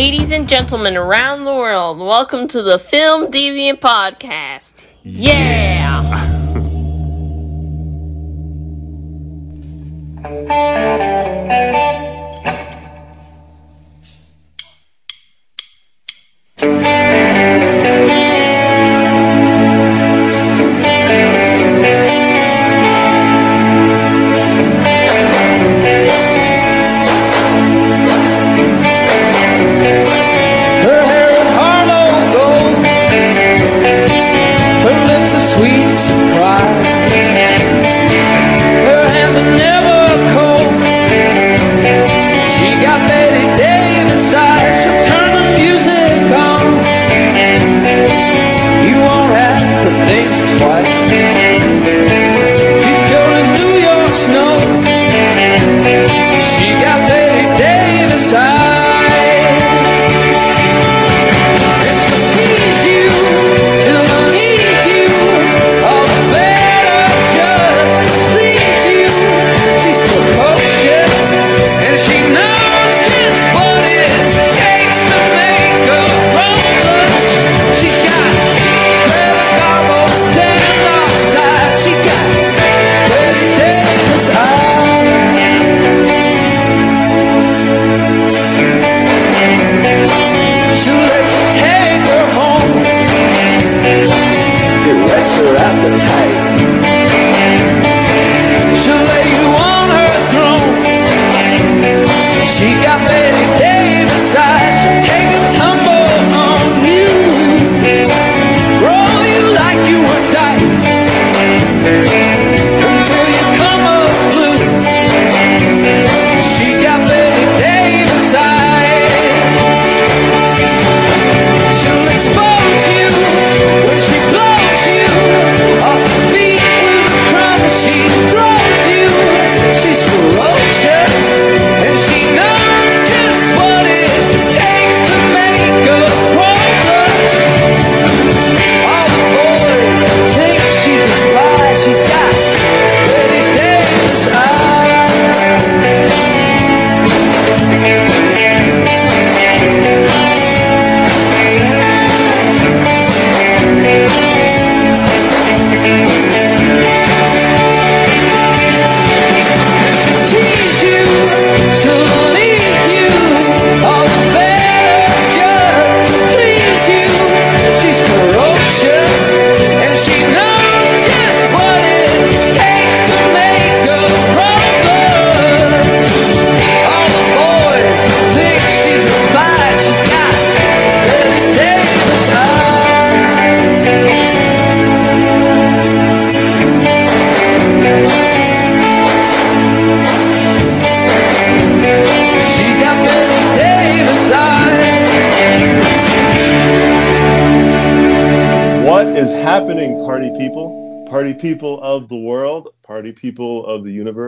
Ladies and gentlemen around the world, welcome to the Film Deviant Podcast. Yeah! Her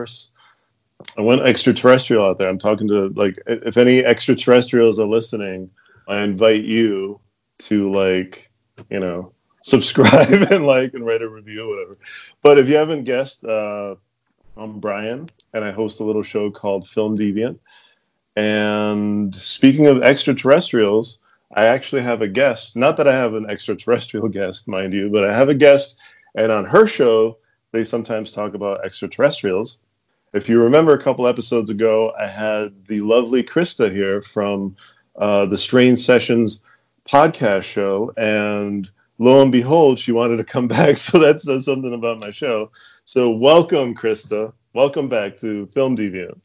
universe. I went extraterrestrial out there. I'm talking to like if any extraterrestrials are listening, I invite you to like, you know, subscribe and like and write a review or whatever. But if you haven't guessed, uh, I'm Brian and I host a little show called Film Deviant. And speaking of extraterrestrials, I actually have a guest. Not that I have an extraterrestrial guest, mind you, but I have a guest. And on her show, they sometimes talk about extraterrestrials. If you remember a couple episodes ago, I had the lovely Krista here from uh, the Strange Sessions podcast show. And lo and behold, she wanted to come back. So that says something about my show. So welcome, Krista. Welcome back to Film Deviant.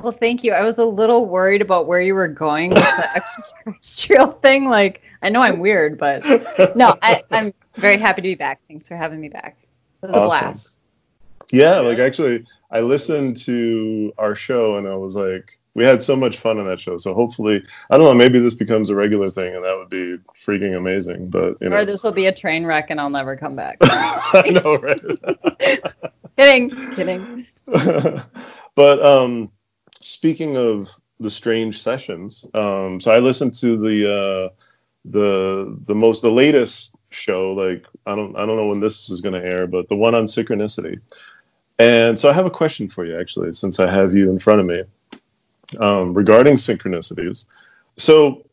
Well, thank you. I was a little worried about where you were going with the extraterrestrial thing. Like, I know I'm weird, but no, I, I'm very happy to be back. Thanks for having me back. It was a blast. Yeah, like actually, I listened to our show and I was like, we had so much fun on that show. So hopefully, I don't know, maybe this becomes a regular thing and that would be freaking amazing. But you know, Or this will be a train wreck and I'll never come back. I know, right? kidding, kidding. but um, speaking of the strange sessions, um, so I listened to the uh, the the most the latest show. Like I don't I don't know when this is going to air, but the one on synchronicity. And so I have a question for you, actually, since I have you in front of me um, regarding synchronicities. So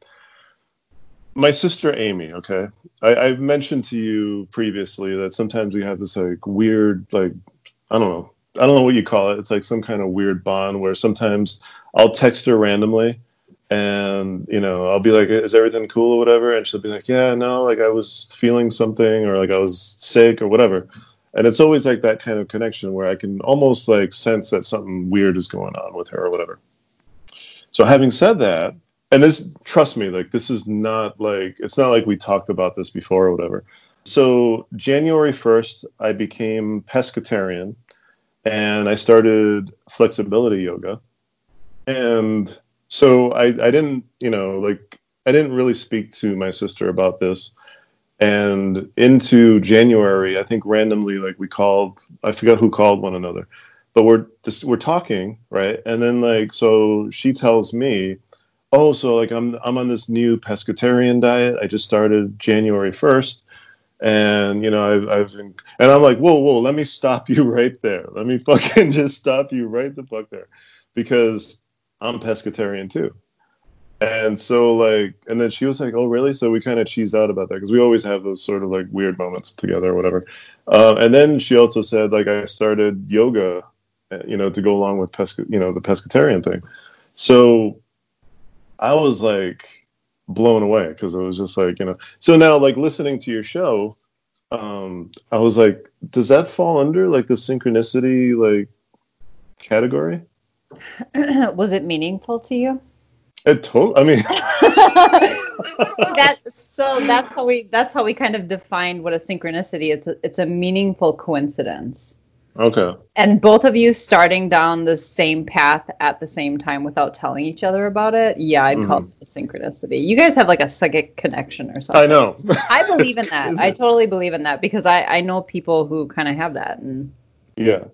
my sister Amy. Okay, I, I've mentioned to you previously that sometimes we have this like weird, like I don't know, I don't know what you call it. It's like some kind of weird bond where sometimes I'll text her randomly, and you know I'll be like, "Is everything cool or whatever?" And she'll be like, "Yeah, no, like I was feeling something or like I was sick or whatever." And it's always like that kind of connection where I can almost like sense that something weird is going on with her or whatever. So having said that, and this trust me like this is not like it's not like we talked about this before or whatever. So january 1st i became pescatarian and i started flexibility yoga. And so i i didn't you know like i didn't really speak to my sister about this and into january i think randomly like we called i forgot who called one another but we're just we're talking right and then like so she tells me oh, so like I'm I'm on this new pescatarian diet. I just started January first, and you know I've I've been, and I'm like, whoa, whoa, let me stop you right there. Let me fucking just stop you right the fuck there, because I'm pescatarian too. And so like, and then she was like, "Oh, really?" So we kind of cheesed out about that because we always have those sort of like weird moments together or whatever. Uh, and then she also said like I started yoga, uh, you know, to go along with pesca, you know, the pescatarian thing. So I was like blown away because it was just like you know. So now, like listening to your show, um, I was like, does that fall under like the synchronicity like category? Was it meaningful to you? It told. I mean, that so that's how we that's how we kind of defined what a synchronicity. It's a, it's a meaningful coincidence. okay, And both of you starting down the same path at the same time without telling each other about it. Yeah, I'd mm-hmm. call it a synchronicity. You guys have like a psychic connection or something. I know. I believe in that. I totally believe in that because I I know people who kind of have that and yeah,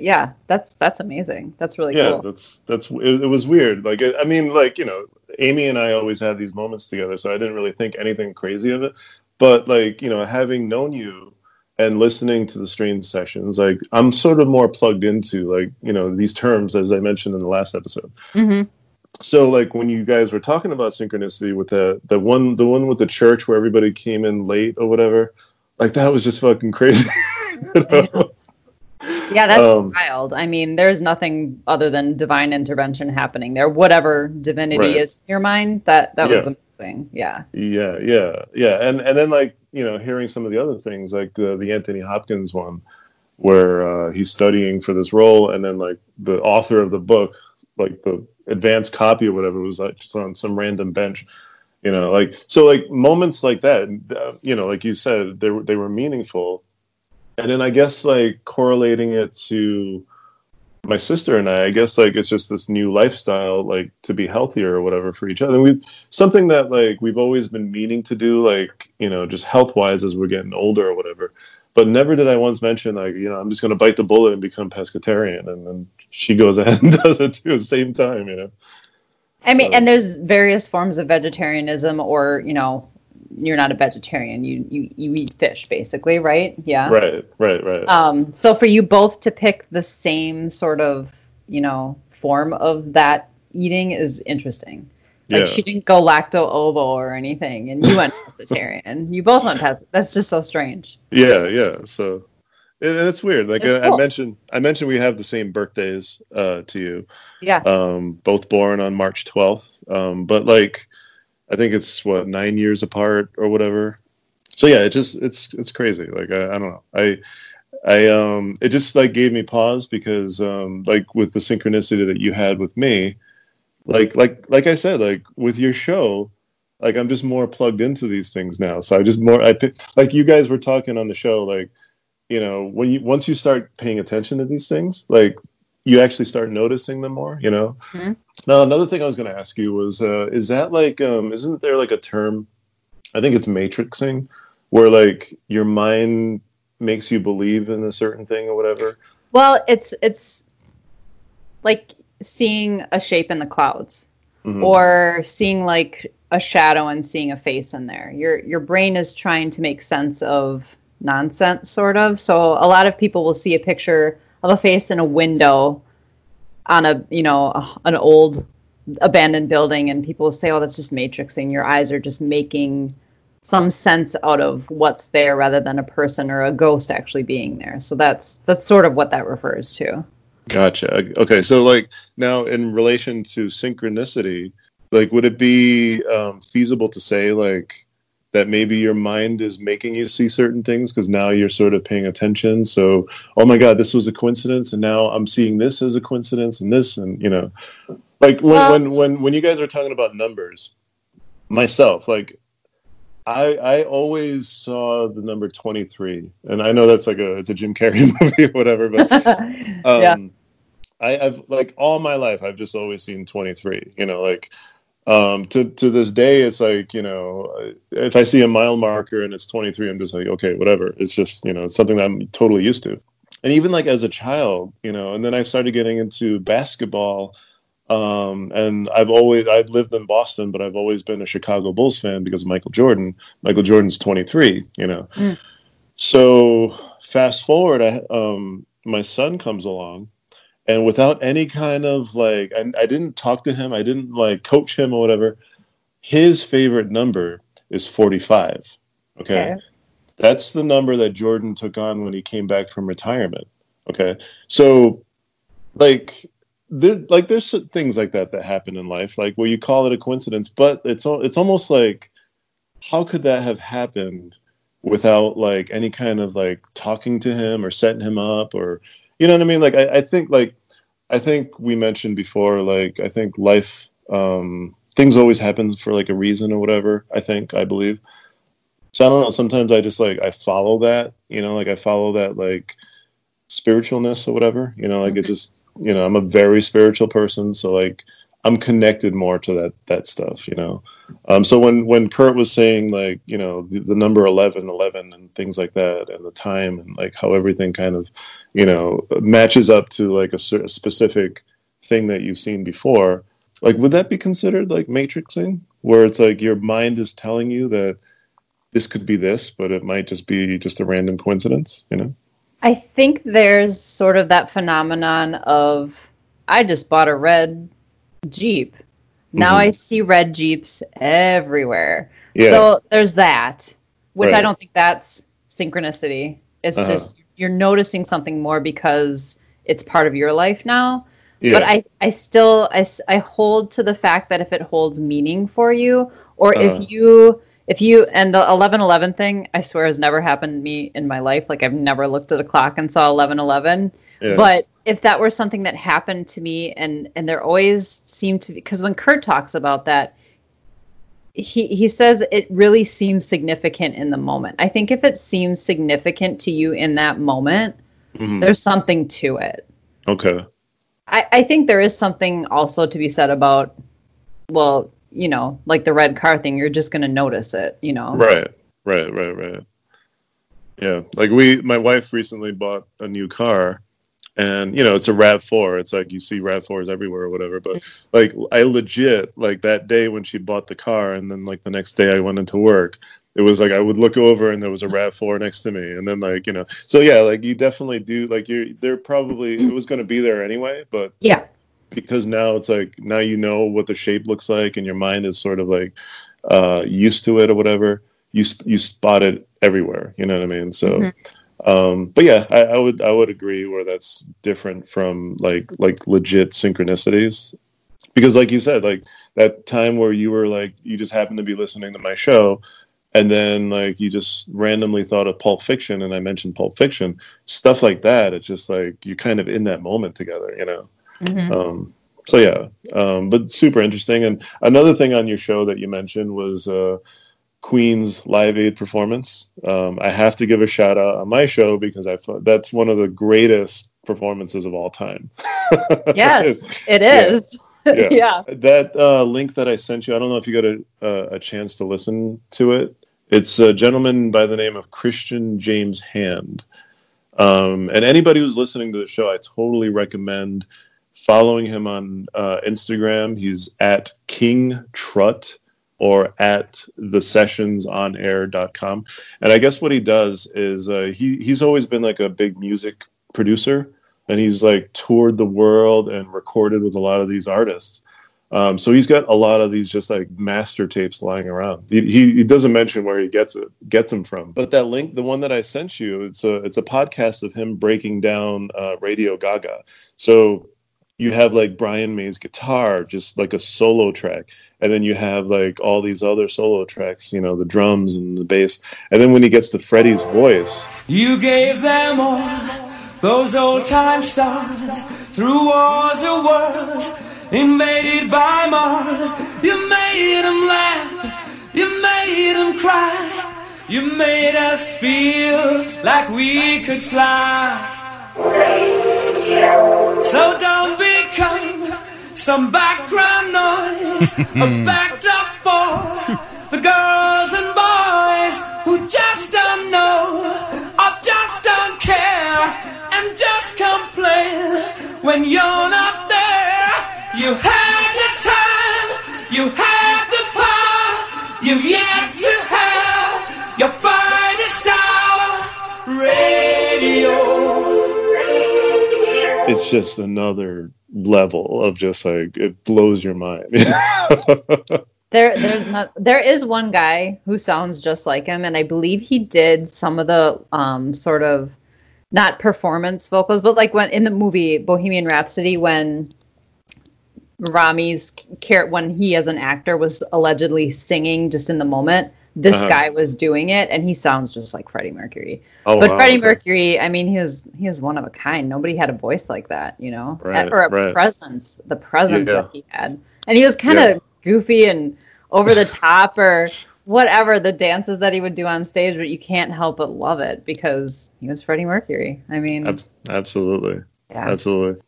yeah, that's that's amazing. That's really yeah. cool. That's that's it, it was weird. Like I I mean, like you know, Amy and I always had these moments together, so I didn't really think anything crazy of it. But like you know, having known you and listening to the strange sessions, like I'm sort of more plugged into like you know these terms as I mentioned in the last episode. hmm So like when you guys were talking about synchronicity with the the one the one with the church where everybody came in late or whatever, like that was just fucking crazy. you know? Yeah, that's Um, wild. I mean, there's nothing other than divine intervention happening there. Whatever divinity Right. is in your mind, that that was amazing. Yeah. Yeah, yeah, yeah, and and then like you know hearing some of the other things like the the Anthony Hopkins one, where uh, he's studying for this role, and then like the author of the book, like the advanced copy or whatever, was like just on some random bench, you know, like so like moments like that, uh, you know, like you said, they were they were meaningful, and then I guess like correlating it to my sister and I, I guess like it's just this new lifestyle, like to be healthier or whatever for each other. And we something that like we've always been meaning to do, like you know, just health wise as we're getting older or whatever. But never did I once mention like you know I'm just going to bite the bullet and become pescatarian, and then she goes ahead and does it too at the same time, you know. I mean, So- and there's various forms of vegetarianism, or you know, you're not a vegetarian. You you you eat fish, basically, right? Yeah. Right, right, right. Um. So for you both to pick the same sort of you know form of that eating is interesting. Like yeah, she didn't go lacto ovo or anything, and you went pescatarian. you both went pescatarian. That's just so strange. yeah, yeah. So and it's weird. Like It's I, I mentioned, I mentioned we have the same birthdays uh, to you. Yeah. um, both born on March 12th. Um, but like, I think it's what nine years apart or whatever. So yeah, it just it's it's crazy. Like I, I don't know. I I um it just like gave me pause because um like with the synchronicity that you had with me, like like like I said, like with your show, like I'm just more plugged into these things now. So I just more I pick, like you guys were talking on the show, like you know when you once you start paying attention to these things, like you actually start noticing them more. You know. Mhm. Now another thing I was going to ask you was, uh, is that like um isn't there like a term? I think it's matrixing, where like your mind makes you believe in a certain thing or whatever. Well, it's it's like seeing a shape in the clouds. Mhm. or seeing like a shadow and seeing a face in there. Your your brain is trying to make sense of nonsense sort of. So a lot of people will see a picture of a face in a window on a, you know, an old abandoned building and people say oh that's just matrixing. Your eyes are just making some sense out of what's there rather than a person or a ghost actually being there. So that's that's sort of what that refers to. Gotcha. Okay, so like now in relation to synchronicity, like would it be um, feasible to say like that maybe your mind is making you see certain things because now you're sort of paying attention. So, oh my God, this was a coincidence, and now I'm seeing this as a coincidence, and this, and you know, like when Well- when when when you guys are talking about numbers, myself, like I I always saw the number 23, and I know that's like a it's a Jim Carrey movie or whatever, but um, yeah I, I've like all my life I've just always seen 23. You know, like um, to to this day, it's like you know, if I see a mile marker and it's 23, I'm just like, okay, whatever. It's just you know, it's something that I'm totally used to. And even like as a child, you know, and then I started getting into basketball. Um, and I've always I've lived in Boston, but I've always been a Chicago Bulls fan because of Michael Jordan. Michael Jordan's 23, you know. Mm. So fast forward, I, um, my son comes along, and without any kind of like, I, I didn't talk to him, I didn't like coach him or whatever. His favorite number is 45. okay. Okay. That's the number that Jordan took on when he came back from retirement. Okay. So like there like there's things like that that happen in life like where you call it a coincidence but it's it's almost like how could that have happened without like any kind of like talking to him or setting him up or you know what I mean like I, I think like I think we mentioned before like I think life um things always happen for like a reason or whatever I think I believe so I don't know. Sometimes I just like I follow that, you know, like I follow that like spiritualness or whatever, you know, like it Mhm. just, you know, I'm a very spiritual person, so like I'm connected more to that that stuff, you know. Um, so when when Kurt was saying like, you know, the, the number 11, 11 and things like that, and the time and like how everything kind of, you know, matches up to like a, a specific thing that you've seen before. Like, would that be considered like matrixing, where it's like your mind is telling you that this could be this, but it might just be just a random coincidence, you know? I think there's sort of that phenomenon of I just bought a red Jeep. Now Mhm. I see red Jeeps everywhere. Yeah. So there's that, which I don't think that's synchronicity. It's Uh-huh. just you're noticing something more because it's part of your life now. yeah. But I, I still, I, I hold to the fact that if it holds meaning for you, or Uh-huh. if you, if you, and the eleven eleven thing, I swear has never happened to me in my life. Like I've never looked at a clock and saw eleven eleven. Yeah. But if that were something that happened to me, and and there always seemed to be, because when Kurt talks about that, he he says it really seems significant in the moment. I think if it seems significant to you in that moment, Mhm. there's something to it. okay. I, I think there is something also to be said about, well, you know, like the red car thing. You're just going to notice it, you know. Right. Right, right, right. Yeah. Like we my wife recently bought a new car and you know, it's a RAV4. It's like you see RAV4s everywhere or whatever, but like I legit like that day when she bought the car and then like the next day I went into work, it was like I would look over and there was a RAV4 next to me and then like, you know. So yeah, like you definitely do like you're they're probably it was going to be there anyway, but Yeah. because now it's like now you know what the shape looks like and your mind is sort of like uh used to it or whatever you you spot it everywhere you know what i mean so Mhm. Um but yeah I, I would i would agree where that's different from like like legit synchronicities because like you said like that time where you were like you just happened to be listening to my show and then like you just randomly thought of pulp fiction and i mentioned pulp fiction stuff like that it's just like you're kind of in that moment together you know Mhm. um, so yeah, um, but super interesting. And another thing on your show that you mentioned was uh, Queen's Live Aid performance. Um, I have to give a shout out on my show because I thought that's one of the greatest performances of all time. Yes, it is. Yeah. Yeah. yeah. that uh, link that I sent you, I don't know if you got a, uh, a chance to listen to it. It's a gentleman by the name of Christian James Hand. Um, and anybody who's listening to the show, I totally recommend following him on uh, Instagram. He's at King Trut or at the sessions on air.com. And I guess what he does is uh, he, he's always been like a big music producer and he's like toured the world and recorded with a lot of these artists. Um, so he's got a lot of these just like master tapes lying around. He, he, he doesn't mention where he gets it gets them from. But that link, the one that I sent you, it's a it's a podcast of him breaking down uh, Radio Ga Ga. So you have like Brian May's guitar, just like a solo track, and then you have like all these other solo tracks, you know, the drums and the bass, and then when he gets to Freddie's voice, You gave them all those old time stars through wars or wars invaded by Mars. You made them laugh, you made them cry, you made us feel like we could fly. So don't become some background noise, a backdrop for the girls and boys who just don't know or just don't care and just complain when you're not there. You have the time, you have the power, you've yet to have your finest hour. Radio. It's just another level of just like it blows your mind. There, there's not. There is one guy who sounds just like him, and I believe he did some of the um sort of not performance vocals, but like when in the movie Bohemian Rhapsody when Rami's care when he as an actor was allegedly singing just in the moment. This Uh-huh. guy was doing it, and he sounds just like Freddie Mercury. oh, but wow, Freddie okay. Mercury, I mean, he was he was one of a kind. Nobody had a voice like that, you know, Right, or a right. presence. The presence Yeah. that he had, and he was kind of Yeah. goofy and over the top, or whatever the dances that he would do on stage. But you can't help but love it because he was Freddie Mercury. I mean, Abs- absolutely, yeah. absolutely.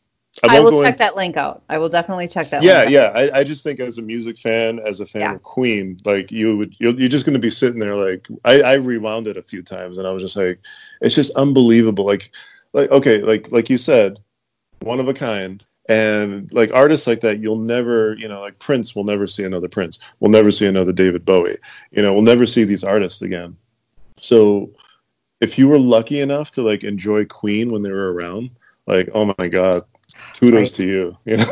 I won't will check into- that link out. I will definitely check that. Yeah, link yeah. I, I just think as a music fan, as a fan Yeah. of Queen, like you would, you're, you're just going to be sitting there. Like I, I rewound it a few times, and I was just like, it's just unbelievable. Like, like okay, like like you said, one of a kind. And like artists like that, you'll never, you know, like Prince will never see another Prince. We'll never see another David Bowie. You know, we'll never see these artists again. So if you were lucky enough to like enjoy Queen when they were around, like, oh my God, kudos Right. to you. You know?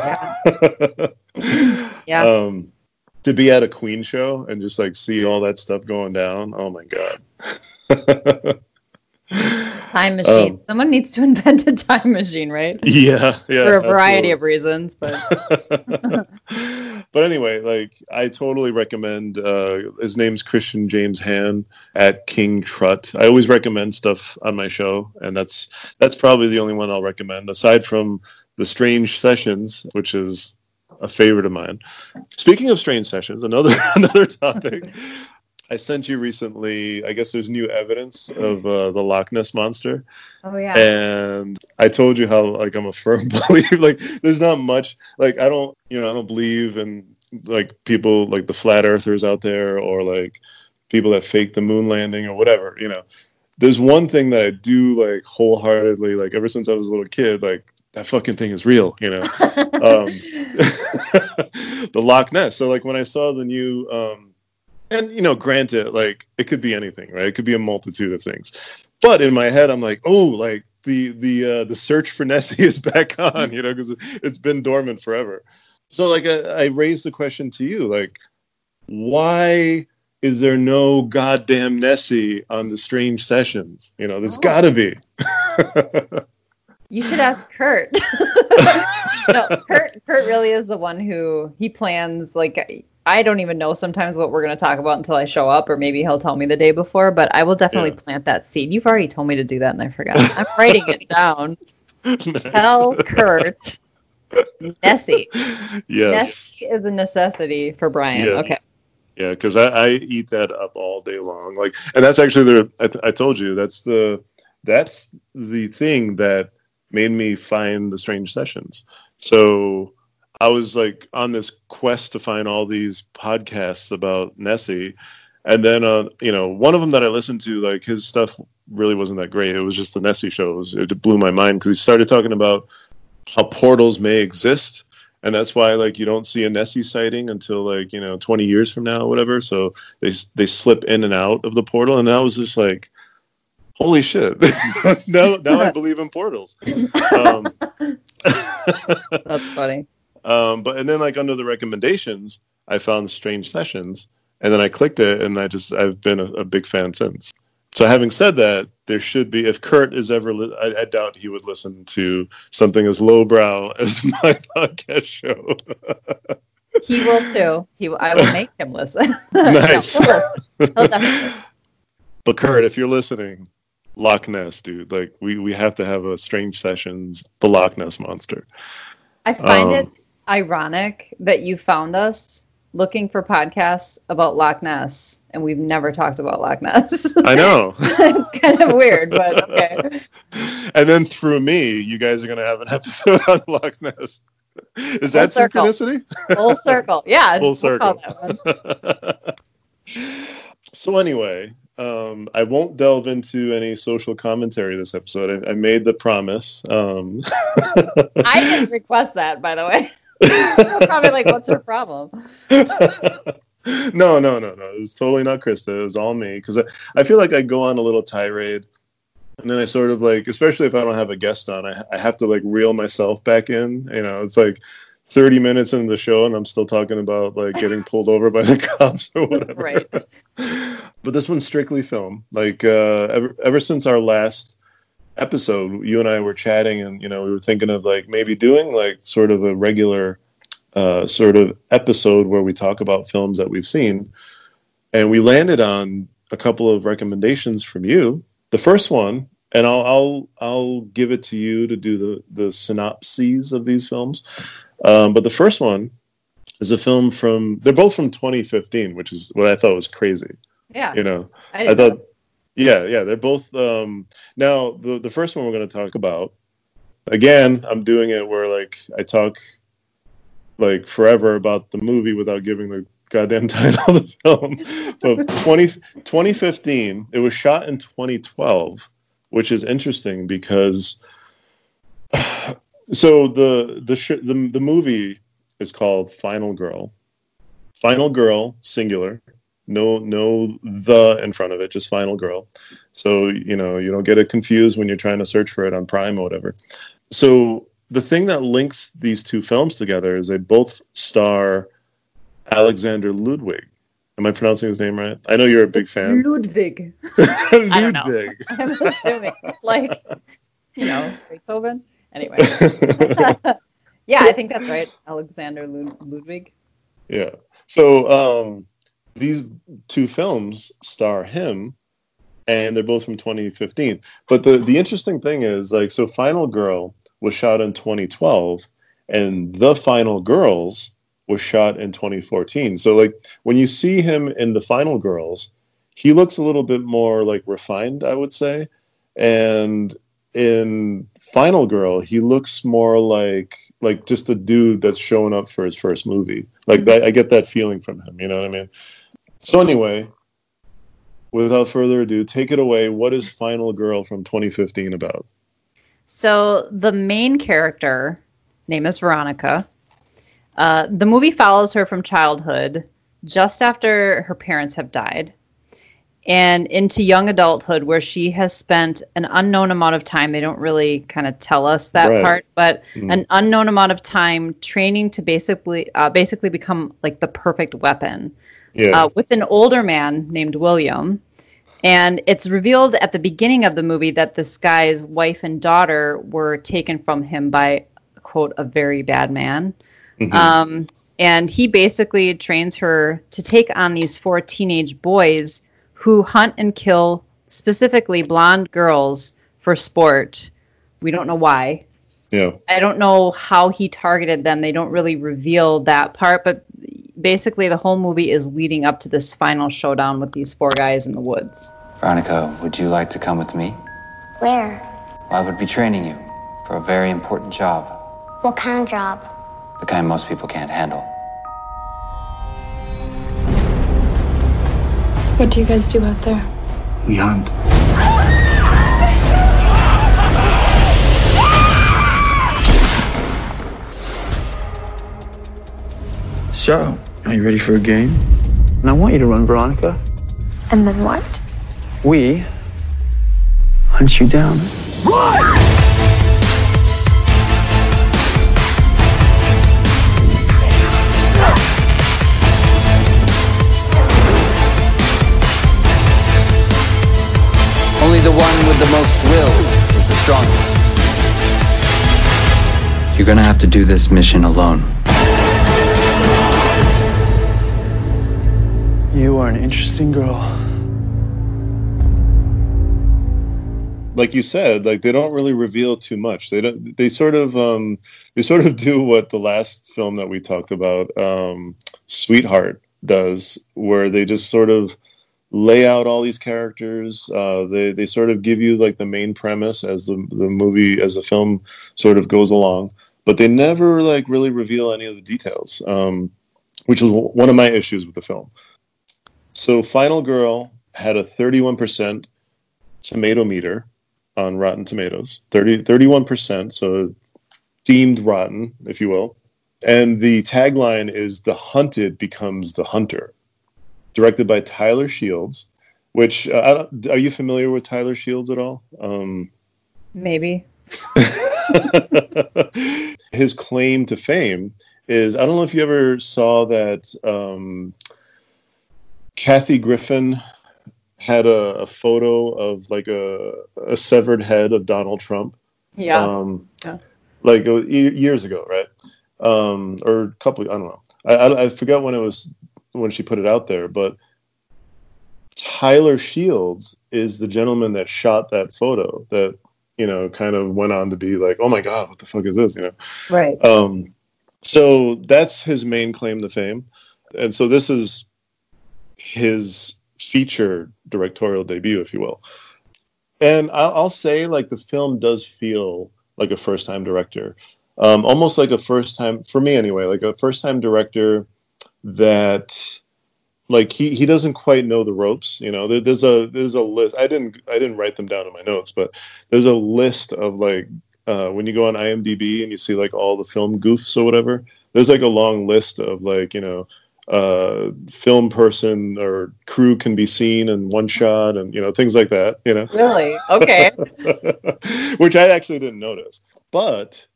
Yeah. Yeah. Um, to be at a Queen show and just like see all that stuff going down. Oh my God. Time machine. Um, Someone needs to invent a time machine, right? yeah, yeah. For a variety absolutely. of reasons, but but anyway, like I totally recommend. Uh, his name's Christian James Hand at King Trut. I always recommend stuff on my show, and that's that's probably the only one I'll recommend aside from the Strange Sessions, which is a favorite of mine. Speaking of Strange Sessions, another another topic. I sent you recently. I guess there's new evidence of uh, the Loch Ness monster oh yeah. and I told you how like I'm a firm believer. Like, there's not much. Like, I don't, you know, I don't believe in like people like the flat earthers out there or like people that fake the moon landing or whatever. You know, there's one thing that I do like wholeheartedly. Like, ever since I was a little kid, like that fucking thing is real. You know, um, the Loch Ness. So like when I saw the new, um, and you know, granted, like it could be anything, right? It could be a multitude of things. But in my head, I'm like, oh, like the the uh, the search for Nessie is back on, you know, because it's been dormant forever. So like I, I raised the question to you, like, why is there no goddamn Nessie on the Strange Sessions? You know, there's Oh. got to be. You should ask Kurt. no, Kurt. Kurt really is the one who he plans. Like I don't even know sometimes what we're going to talk about until I show up, or maybe he'll tell me the day before. But I will definitely Yeah. plant that seed. You've already told me to do that, and I forgot. I'm writing it down. Tell Kurt Nessie. yes. Nessie is a necessity for Brian. Yeah. Okay. Yeah, because I, I eat that up all day long. Like, and that's actually the I, th- I told you that's the that's the thing that made me find the strange sessions. So I was like on this quest to find all these podcasts about Nessie, and then uh, you know one of them that I listened to, like his stuff really wasn't that great. It was just the Nessie show. It, was, it blew my mind because he started talking about how portals may exist and that's why like you don't see a Nessie sighting until like you know 20 years from now or whatever. So they they slip in and out of the portal, and that was just like, holy shit! now now I believe in portals. Um, That's funny. Um, but and then like under the recommendations, I found Strange Sessions, and then I clicked it, and I just I've been a, a big fan since. So having said that, there should be if Kurt is ever, li- I, I doubt he would listen to something as lowbrow as my podcast show. He will too. He, will- I will make him listen. Nice. No, he'll, he'll definitely. but Kurt, if you're listening, Loch Ness, dude, like we we have to have a Strange Sessions, the Loch Ness monster. I find Um, it ironic that you found us looking for podcasts about Loch Ness, and we've never talked about Loch Ness. I know. it's kind of weird, but okay. and then through me, you guys are gonna have an episode on Loch Ness. Is that circle. synchronicity? Full circle. Yeah. Full we'll circle. one. so anyway, um, I won't delve into any social commentary this episode. I, I made the promise. Um, I didn't request that, by the way. Probably like, what's her problem? no, no, no, no. It was totally not Krista. It was all me because I, I feel like I go on a little tirade, and then I sort of like, especially if I don't have a guest on, I, I have to like reel myself back in. You know, it's like. 30 minutes into the show and I'm still talking about like getting pulled over by the cops or whatever. Right. but this one's strictly film. Like uh ever, ever since our last episode, you and I were chatting and you know, we were thinking of like maybe doing like sort of a regular uh sort of episode where we talk about films that we've seen. And we landed on a couple of recommendations from you. The first one, and I'll I'll I'll give it to you to do the the synopses of these films. Um, but the first one is a film from they're both from 2015, which is what I thought was crazy. Yeah. You know, I, I didn't know thought, yeah, yeah, they're both. Um, now, the the first one we're going to talk about, again, I'm doing it where like I talk like forever about the movie without giving the goddamn title of the film. But 20, 2015, it was shot in 2012, which is interesting because. So the the sh- the the movie is called Final Girl. Final Girl, singular. No no the in front of it, just Final Girl. So you know you don't get it confused when you're trying to search for it on Prime or whatever. So the thing that links these two films together is they both star Alexander Ludwig. Am I pronouncing his name right? I know you're a big fan. Ludwig. don't know. Ludwig. I'm assuming, like, you know, Beethoven. Anyway, yeah, I think that's right. Alexander Lud- Ludwig. Yeah. So um, these two films star him, and they're both from 2015. But the the interesting thing is, like, so Final Girl was shot in 2012, and The Final Girls was shot in 2014. So, like, when you see him in The Final Girls, he looks a little bit more like refined, I would say, and in Final Girl, he looks more like like just a dude that's showing up for his first movie. Like that, I get that feeling from him. You know what I mean? So anyway, without further ado, take it away. What is Final Girl from 2015 about? So the main character, name is Veronica. Uh, the movie follows her from childhood, just after her parents have died, and into young adulthood, where she has spent an unknown amount of time. They don't really kind of tell us that Right. part, but Mhm. an unknown amount of time training to basically, uh, basically become like the perfect weapon Yeah, uh, with an older man named William. And it's revealed at the beginning of the movie that this guy's wife and daughter were taken from him by, quote, a very bad man. Mhm. Um, and he basically trains her to take on these four teenage boys who hunt and kill specifically blonde girls for sport. We don't know why. yeah, I don't know how he targeted them. They don't really reveal that part, but basically the whole movie is leading up to this final showdown with these four guys in the woods. Veronica, would you like to come with me? Where? I would be training you for a very important job, What kind of job? the kind most people can't handle. What do you guys do out there? We hunt. So, are you ready for a game? And I want you to run, Veronica. And then what? We hunt you down. One with the most will is the strongest. You're gonna have to do this mission alone. You are an interesting girl. like you said, like they don't really reveal too much. They don't. They sort of um, they sort of do what the last film that we talked about, um, Sweetheart, does, where they just sort of lay out all these characters. Uh, they they sort of give you like the main premise as the the movie as the film sort of goes along, but they never like really reveal any of the details, um, which was one of my issues with the film. So, Final Girl had a thirty-one percent tomato meter on Rotten Tomatoes, 30, 31%, so deemed rotten, if you will. And the tagline is The Hunted Becomes the Hunter, directed by Tyler Shields, which, uh, I don't- are you familiar with Tyler Shields at all? Um, Maybe. his claim to fame is I don't know if you ever saw that um, Kathy Griffin had a, a photo of like a, a severed head of Donald Trump. Yeah. Um, Yeah. Like uh, years ago, right? Um, or a couple. I don't know. I, I I forgot when it was when she put it out there, but Tyler Shields is the gentleman that shot that photo that you know kind of went on to be like, oh my god, what the fuck is this? You know. right. Um, so that's his main claim to fame, and so this is his feature directorial debut, if you will. And I'll, I'll say, like, the film does feel like a first-time director, um, almost like a first-time for me, anyway, like a first-time director that, like, he he doesn't quite know the ropes. You know, there, there's a there's a list. I didn't I didn't write them down in my notes, but there's a list of like uh, when you go on IMDb and you see like all the film goofs or whatever, there's like a long list of like you know uh, film person or crew can be seen in one shot and you know things like that. You know, Really? Okay. which I actually didn't notice, but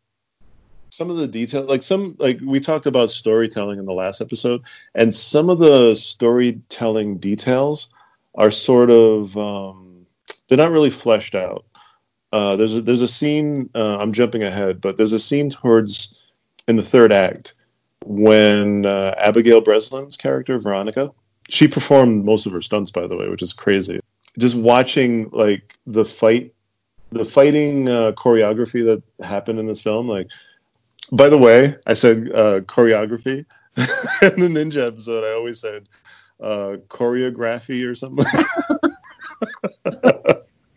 some of the detail like some like we talked about storytelling in the last episode and some of the storytelling details are sort of um, they're not really fleshed out. Uh, there's a, there's a scene uh, i'm jumping ahead but there's a scene towards in the third act when uh, abigail breslin's character veronica she performed most of her stunts by the way which is crazy. Just watching like the fight the fighting uh, choreography that happened in this film like by the way i said uh, choreography. In the ninja episode i always said uh, choreography or something.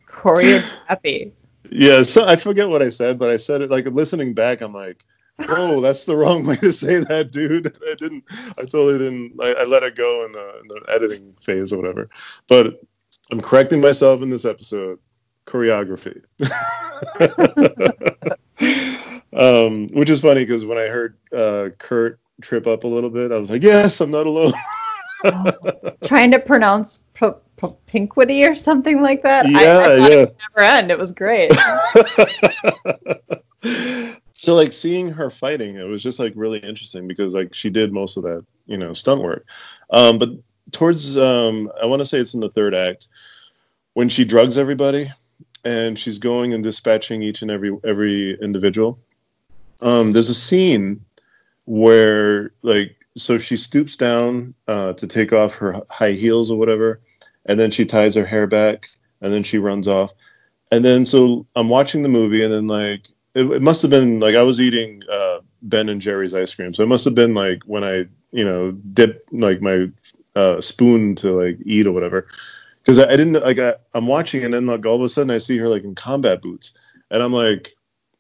Choreography. yeah so i forget what i said but i said it like listening back i'm like oh that's the wrong way to say that dude. I didn't i totally didn't i, I let it go in the, in the editing phase or whatever. But i'm correcting myself in this episode. Choreography um, which is funny because when i heard uh, kurt trip up a little bit i was like yes i'm not alone Trying to pronounce pro- propinquity or something like that. I, I yeah thought yeah it would never end. It was great. so like seeing her fighting it was just like really interesting because like she did most of that you know stunt work um but towards um i want to say it's in the third act when she drugs everybody and she's going and dispatching each and every every individual um there's a scene where like so she stoops down uh, to take off her high heels or whatever and then she ties her hair back and then she runs off. And then so i'm watching the movie and then like it, it must have been like i was eating uh, ben and jerry's ice cream so it must have been like when i you know dip like my uh, spoon to like eat or whatever. Because I, I didn't like I, i'm watching and then like all of a sudden i see her like in combat boots. And i'm like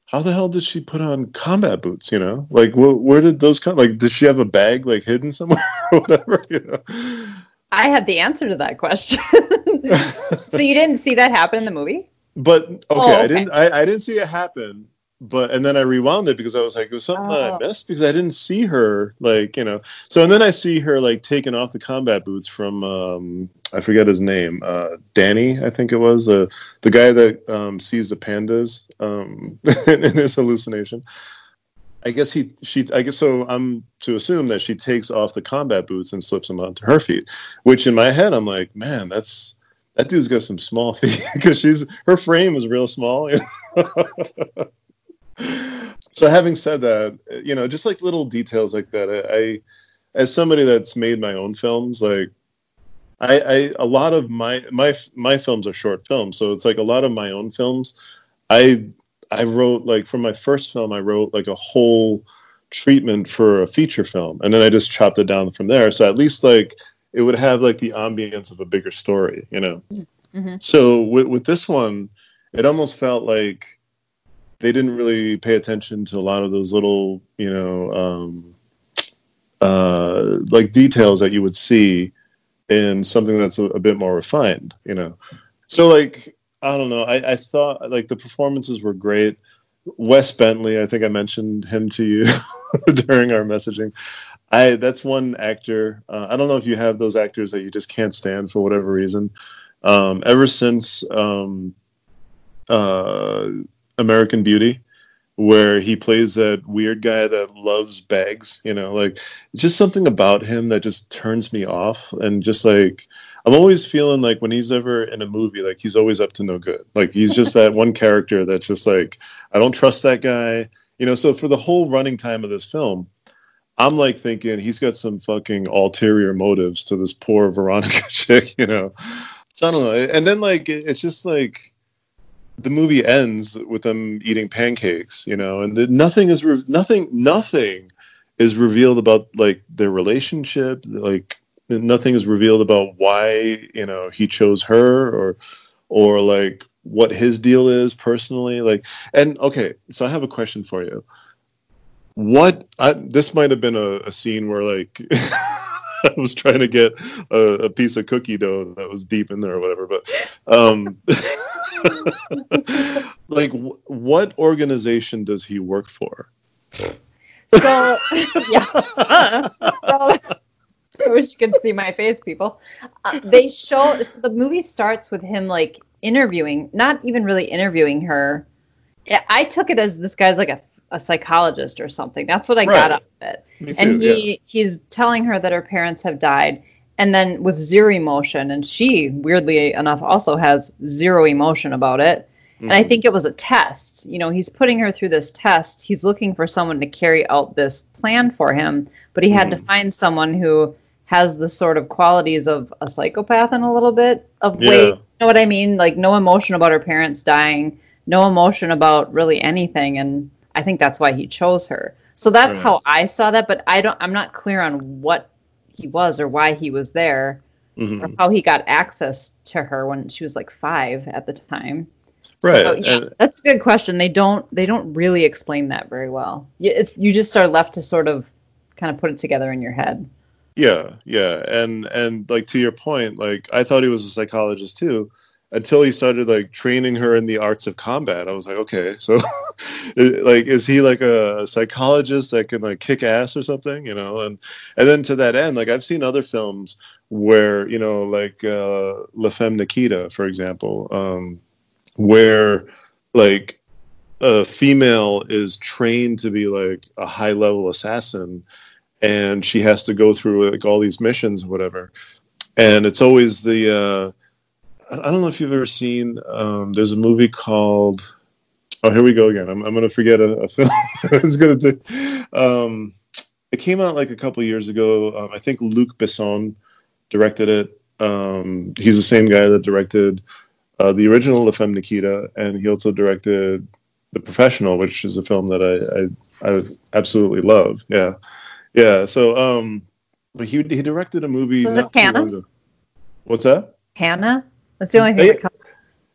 how the hell did she put on combat boots you know like wh- where did those come like did she have a bag like hidden somewhere or whatever you know I had the answer to that question. so you didn't see that happen in the movie? But okay, Oh, I didn't. I, I didn't see it happen. But and then I rewound it because I was like, it was something that Oh. I missed because I didn't see her like you know." So and then I see her like taking off the combat boots from um, I forget his name, uh, Danny, I think it was uh, the guy that um, sees the pandas um, in his hallucination. I guess he she I guess so. I'm to assume that she takes off the combat boots and slips them onto her feet, which in my head I'm like, man, that's that dude's got some small feet because she's her frame is real small. you know? so having said that, you know, just like little details like that, I, I as somebody that's made my own films, like I, I a lot of my my my films are short films, so it's like a lot of my own films. I I wrote like for my first film, I wrote like a whole treatment for a feature film, and then I just chopped it down from there. So at least like it would have like the ambience of a bigger story, you know. Mhm. So with with this one, it almost felt like they didn't really pay attention to a lot of those little, you know, um, uh, like details that you would see in something that's a, a bit more refined, you know. So like I don't know, I, I thought like the performances were great. Wes Bentley, I think I mentioned him to you during our messaging. I that's one actor. Uh, I don't know if you have those actors that you just can't stand for whatever reason. Um, ever since um, uh, American Beauty, where he plays that weird guy that loves bags, you know, like just something about him that just turns me off. And just like, I'm always feeling like when he's ever in a movie, like he's always up to no good. Like he's just that one character that's just like, I don't trust that guy, you know. So for the whole running time of this film, I'm like thinking he's got some fucking ulterior motives to this poor Veronica chick, you know. So I don't know. And then like it's just like the movie ends with them eating pancakes, you know, and the, nothing is re- nothing nothing is revealed about like their relationship, like nothing is revealed about why, you know, he chose her or or like what his deal is personally like and okay, so I have a question for you. What I, this might have been a, a scene where like I was trying to get a, a piece of cookie dough that was deep in there or whatever, but um like wh- what organization does he work for? So yeah. so, I wish you could see my face, people. Uh, they show so the movie starts with him like interviewing, not even really interviewing her. Yeah, I took it as this guy's like a, a psychologist or something. That's what I Right. got out of it. Too. and yeah. he he's telling her that her parents have died and then with zero emotion and she weirdly enough also has zero emotion about it and i Mhm. think it was a test you know he's putting her through this test he's looking for someone to carry out this plan for him but he had to Mhm. find someone who has the sort of qualities of a psychopath in a little bit of Yeah. way you know what i mean like no emotion about her parents dying no emotion about really anything and i think that's why he chose her so that's Right. how i saw that but i don't i'm not clear on what he was or why he was there Mhm. or how he got access to her when she was like five at the time Right. so, yeah, and- that's a good question they don't they don't really explain that very well it's, you just are left to sort of kind of put it together in your head Yeah, yeah, and and like to your point, like I thought he was a psychologist too, until he started like training her in the arts of combat. I was like, okay, so like is he like a psychologist that can like kick ass or something, you know? And and then to that end, like I've seen other films where you know, like uh, La Femme Nikita, for example, um, where like a female is trained to be like a high level assassin and she has to go through like all these missions or whatever and it's always the uh i don't know if you've ever seen um there's a movie called oh here we go again i'm, I'm gonna forget a, a film it's gonna um it came out like a couple years ago um, i think luc besson directed it um he's the same guy that directed uh, the original La Femme Nikita, and he also directed The Professional, which is a film that I, I, I absolutely love. Yeah, yeah. So, um, but he he directed a movie. Was it Hannah? What's that? hannah that's the only thing that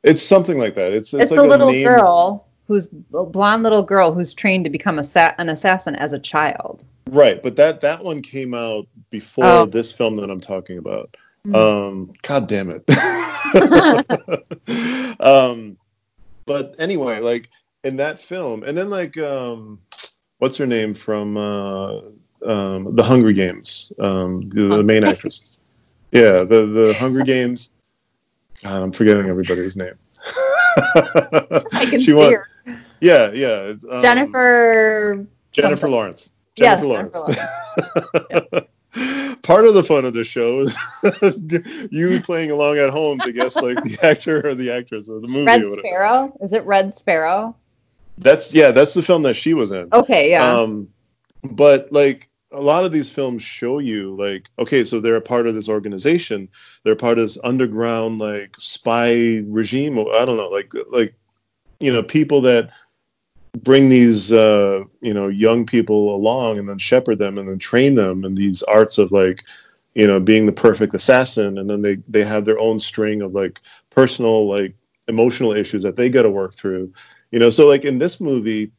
It's something like that. It's it's, it's, like the a little name- girl who's a blonde little girl who's trained to become a sa- an assassin as a child right? But that that one came out before Oh. this film that I'm talking about. Mm. Um, God damn it. um, but anyway, like in that film, and then like um, what's her name from uh, um, the Hunger Games? Um, the, the main actress. Yeah, the the Hunger Games. God, I'm forgetting everybody's name. i can she won. her Yeah, yeah. um, jennifer Jennifer something. Lawrence. Yes, Jennifer Jennifer Lawrence. part of the fun of the show is you playing along at home to guess like the actor or the actress of the movie. Red. Sparrow? Is it Red Sparrow? That's yeah, that's the film that she was in. Okay, yeah. Um, but like a lot of these films show you like okay, so they're a part of this organization. They're part of this underground like spy regime. or I don't know, like like you know people that bring these uh you know young people along and then shepherd them and then train them in these arts of like you know being the perfect assassin and then they they have their own string of like personal like emotional issues that they got to work through you know so like in this movie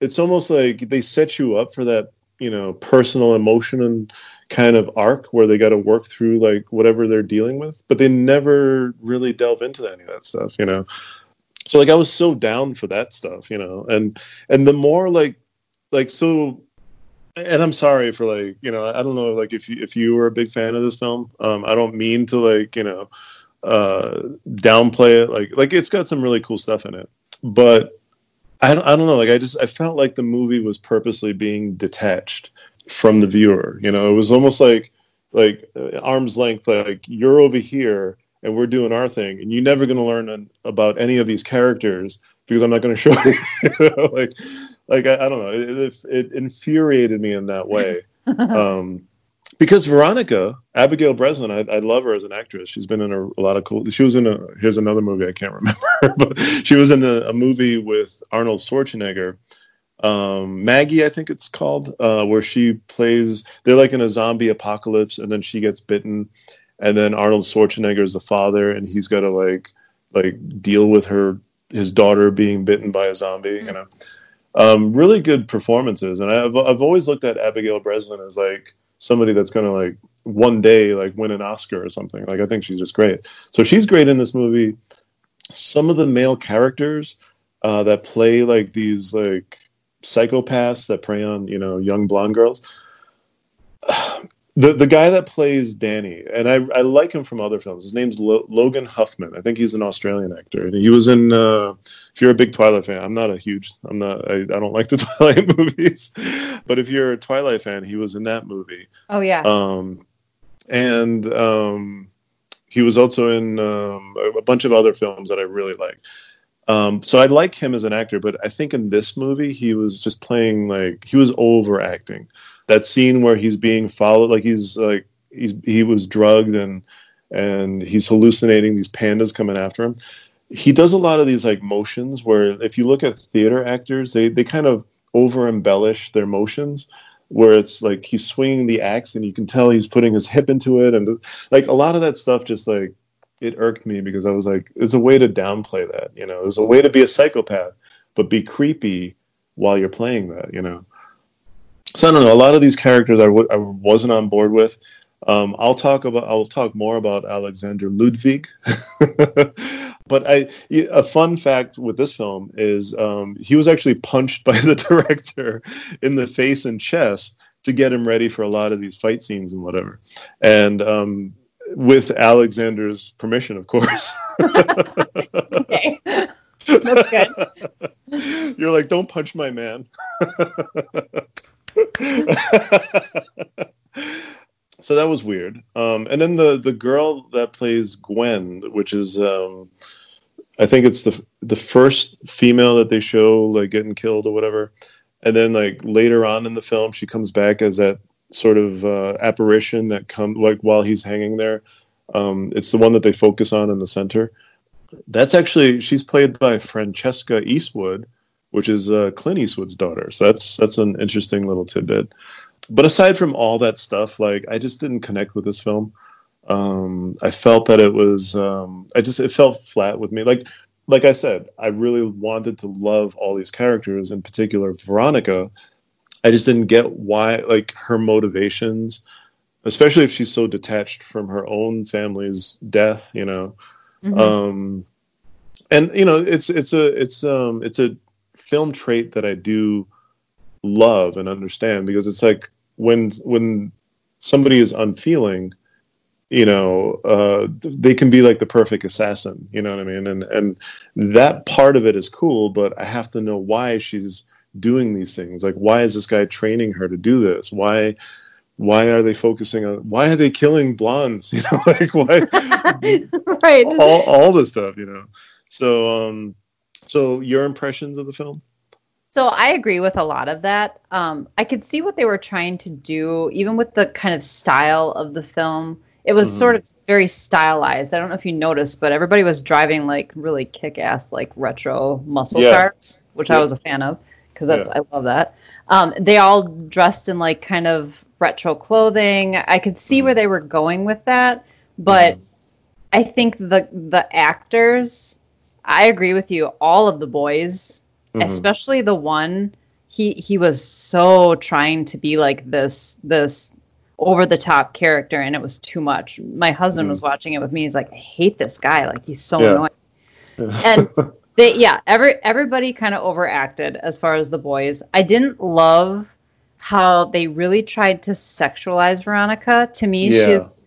it's almost like they set you up for that you know personal emotion and kind of arc where they got to work through like whatever they're dealing with but they never really delve into any of that stuff you know? So like i was so down for that stuff you know? And and the more like like so and i'm sorry for like you know i don't know like if you if you were a big fan of this film um i don't mean to like you know uh downplay it like like it's got some really cool stuff in it but I don't, I don't know like i just i felt like the movie was purposely being detached from the viewer you know? It was almost like like uh, arm's length like you're over here and we're doing our thing and you're never going to learn an, about any of these characters because i'm not going to show you, you know? like like I, I don't know. It, it, it infuriated me in that way. Um because Veronica, Abigail Breslin, I, I love her as an actress. She's been in a, a lot of cool. She was in a. Here's another movie I can't remember, but she was in a, a movie with Arnold Schwarzenegger, um, Maggie, I think it's called, uh, where she plays. They're like in a zombie apocalypse, and then she gets bitten, and then Arnold Schwarzenegger is the father, and he's got to like like deal with her his daughter being bitten by a zombie. You know, um, really good performances, and I've I've always looked at Abigail Breslin as like somebody that's gonna like one day like win an Oscar or something. Like I think she's just great. So she's great in this movie. Some of the male characters uh, that play like these like psychopaths that prey on you know young blonde girls. The the guy that plays Danny, and I, I like him from other films. His name's Lo- Logan Huffman. I think he's an Australian actor. And he was in. Uh, if you're a big Twilight fan, I'm not a huge. I'm not. I, I don't like the Twilight movies, but if you're a Twilight fan, he was in that movie. oh yeah. Um, and um, he was also in um, a, a bunch of other films that I really like. Um, so I like him as an actor, but I think in this movie he was just playing like he was overacting. That scene where he's being followed, like he's like he's he was drugged and and he's hallucinating these pandas coming after him. He does a lot of these like motions where if you look at theater actors, they they kind of over embellish their motions where it's like he's swinging the axe and you can tell he's putting his hip into it and like a lot of that stuff just like it irked me because I was like it's a way to downplay that you know there's a way to be a psychopath but be creepy while you're playing that you know so I don't know. A lot of these characters I w- I wasn't on board with. Um, I'll talk about I'll talk more about Alexander Ludwig. But I a fun fact with this film is um, he was actually punched by the director in the face and chest to get him ready for a lot of these fight scenes and whatever. And um, with Alexander's permission of course. Okay. That's good. you're like don't punch my man so that was weird. Um, and then the the girl that plays gwen which is um, i think it's the the first female that they show like getting killed or whatever. And then like later on in the film she comes back as that sort of uh, apparition that come like while he's hanging there. Um, it's the one that they focus on in the center. That's actually she's played by francesca eastwood which is uh, clint eastwood's daughter. So that's that's an interesting little tidbit. But aside from all that stuff like i just didn't connect with this film. Um, i felt that it was um, i just it felt flat with me. Like like i said i really wanted to love all these characters in particular veronica. I just didn't get why like her motivations especially if she's so detached from her own family's death you know? Mhm. um and you know it's it's a it's um it's a film trait that i do love and understand because it's like when when somebody is unfeeling you know uh they can be like the perfect assassin you know what i mean? And and that part of it is cool but i have to know why she's doing these things. Like why is this guy training her to do this? Why why are they focusing on why are they killing blondes? You know like why right. all all this stuff you know? So um so your impressions of the film So I agree with a lot of that. Um, I could see what they were trying to do, even with the kind of style of the film. It was Mhm. sort of very stylized. I don't know if you noticed, but everybody was driving like really kick-ass, like retro muscle Yeah. cars, which I was a fan of because that's Yeah. I love that. Um, they all dressed in like kind of retro clothing. I could see Mhm. where they were going with that, but Mhm. I think the the actors. I agree with you. All of the boys Mhm. especially the one he he was so trying to be like this this over the top character and it was too much my husband Mhm. was watching it with me he's like i hate this guy like he's so Yeah. annoying and they yeah every everybody kind of overacted as far as the boys i didn't love how they really tried to sexualize veronica to me Yeah. she's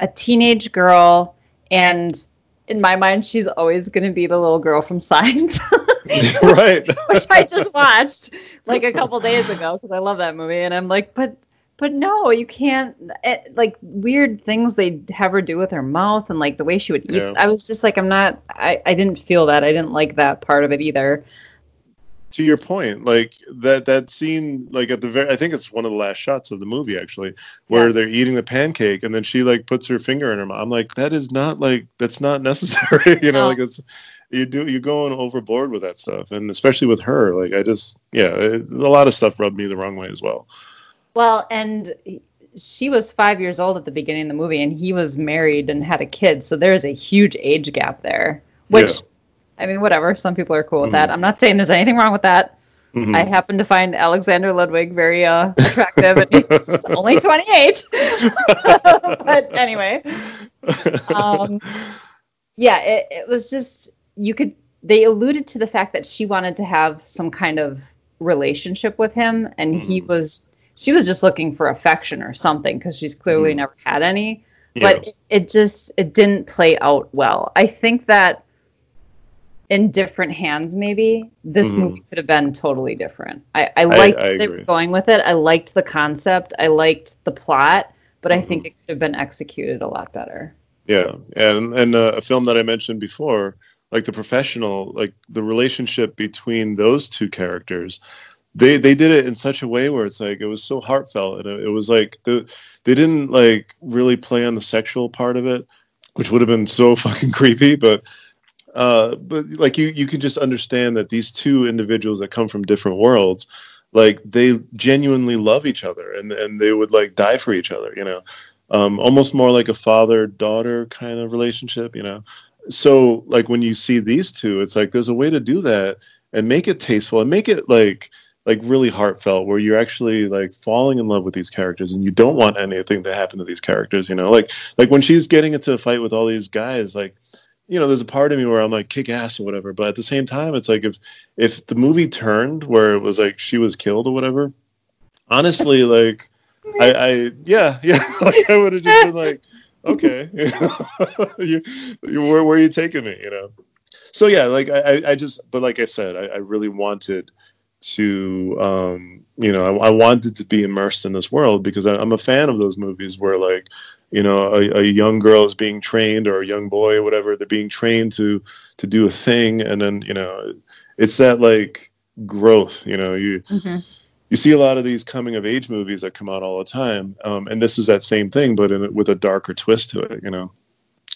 a teenage girl and in my mind she's always going to be the little girl from signs right which I just watched like a couple days ago because I love that movie, and I'm like, but but no, you can't. It, like weird things they have her do with her mouth and like the way she would eat. Yeah. I was just like, I'm not. I I didn't feel that. I didn't like that part of it either. To your point like that that scene like at the very i think it's one of the last shots of the movie actually where Yes. they're eating the pancake and then she like puts her finger in her mouth i'm like that is not like that's not necessary you know No. like it's you do you're going overboard with that stuff and especially with her like i just yeah it, a lot of stuff rubbed me the wrong way as well Well, and she was five years old at the beginning of the movie, and he was married and had a kid. So there's a huge age gap there. Which, Yeah. I mean, whatever. Some people are cool with Mhm. that. I'm not saying there's anything wrong with that. Mhm. I happen to find Alexander Ludwig very uh, attractive, and he's only 28. but anyway, um, yeah, it, it was just you could. They alluded to the fact that she wanted to have some kind of relationship with him, and he Mhm. was. She was just looking for affection or something because she's clearly Mhm. never had any. Yeah. But it, it just it didn't play out well. I think that in different hands, maybe this Mhm. movie could have been totally different. I, I liked I where they were going with it. I liked the concept. I liked the plot, but I Mm-hmm. think it could have been executed a lot better. Yeah, and and uh, a film that I mentioned before, like the professional, like the relationship between those two characters, they they did it in such a way where it's like it was so heartfelt, and it, it was like the they didn't like really play on the sexual part of it, which would have been so fucking creepy, but. Uh, but like you, you can just understand that these two individuals that come from different worlds, like they genuinely love each other, and and they would like die for each other, you know um, almost more like a father daughter kind of relationship, you know. So like when you see these two, it's like there's a way to do that and make it tasteful and make it like like really heartfelt where you're actually like falling in love with these characters and you don't want anything to happen to these characters, you know. Like like when she's getting into a fight with all these guys, like you know, there's a part of me where I'm like kick ass or whatever, but at the same time, it's like if if the movie turned where it was like she was killed or whatever, honestly, like I, I yeah, yeah, like I would have just been like, okay, you, you where, where are you taking me, you know? So yeah, like I, I- just, but like I said, I, I really wanted to, um, you know, I, I wanted to be immersed in this world because I, I'm a fan of those movies where like, you know, a, a young girl is being trained or a young boy or whatever, they're being trained to to do a thing, and then you know, it's that like growth, you know, you you see a lot of these coming of age movies that come out all the time. Um, and this is that same thing but in, with a darker twist to it you know.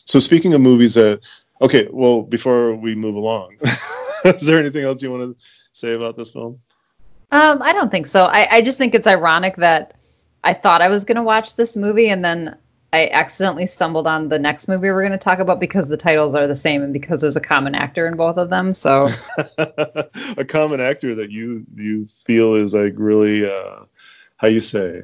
So speaking of movies that okay well before we move along is there anything else you want to say about this film? Um, I don't think so. I, I just think it's ironic that I thought I was going to watch this movie and then I accidentally stumbled on the next movie we're going to talk about because the titles are the same and because there's a common actor in both of them. So a common actor that you you feel is like really uh how you say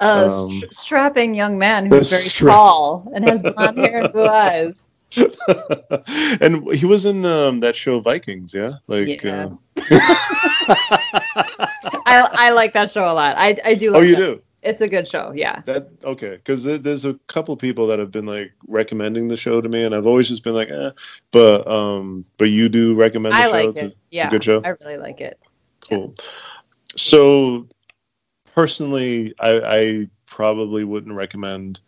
a Um, str- strapping young man who's very Strap- tall and has blonde hair and blue eyes. and he was in um, that show vikings yeah like Yeah. uh, I, I like that show a lot. I, I do. oh you that. do It's a good show. Yeah. That okay, because there's a couple people that have been like recommending the show to me, and I've always just been like, eh. But um, but you do recommend the I show. like it's, a, it. it's a good show. I really like it. Cool. So personally, I, I probably wouldn't recommend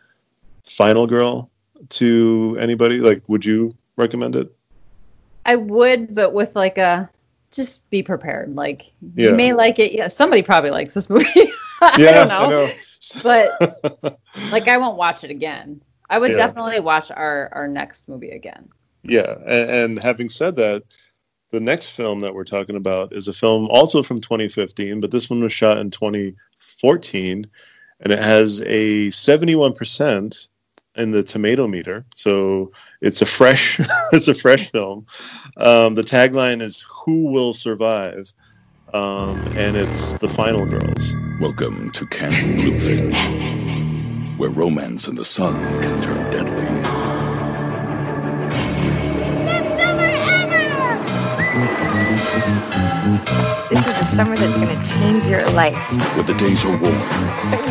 Final Girl to anybody. Like, would you recommend it? I would, but with like a just be prepared. Like Yeah. you may like it. Yeah, somebody probably likes this movie. I don't know. But like I won't watch it again. I would Yeah. definitely watch our our next movie again. Yeah, and, and having said that, the next film that we're talking about is a film also from 2015, but this one was shot in 2014, and it has a 71% in the tomato meter. So it's a fresh, it's a fresh film. Um, the tagline is "Who will survive," um, and it's the final girls. Welcome to Camp Bluefinch, where romance and the sun can turn deadly. This is the summer that's gonna change your life. Where the days are warm,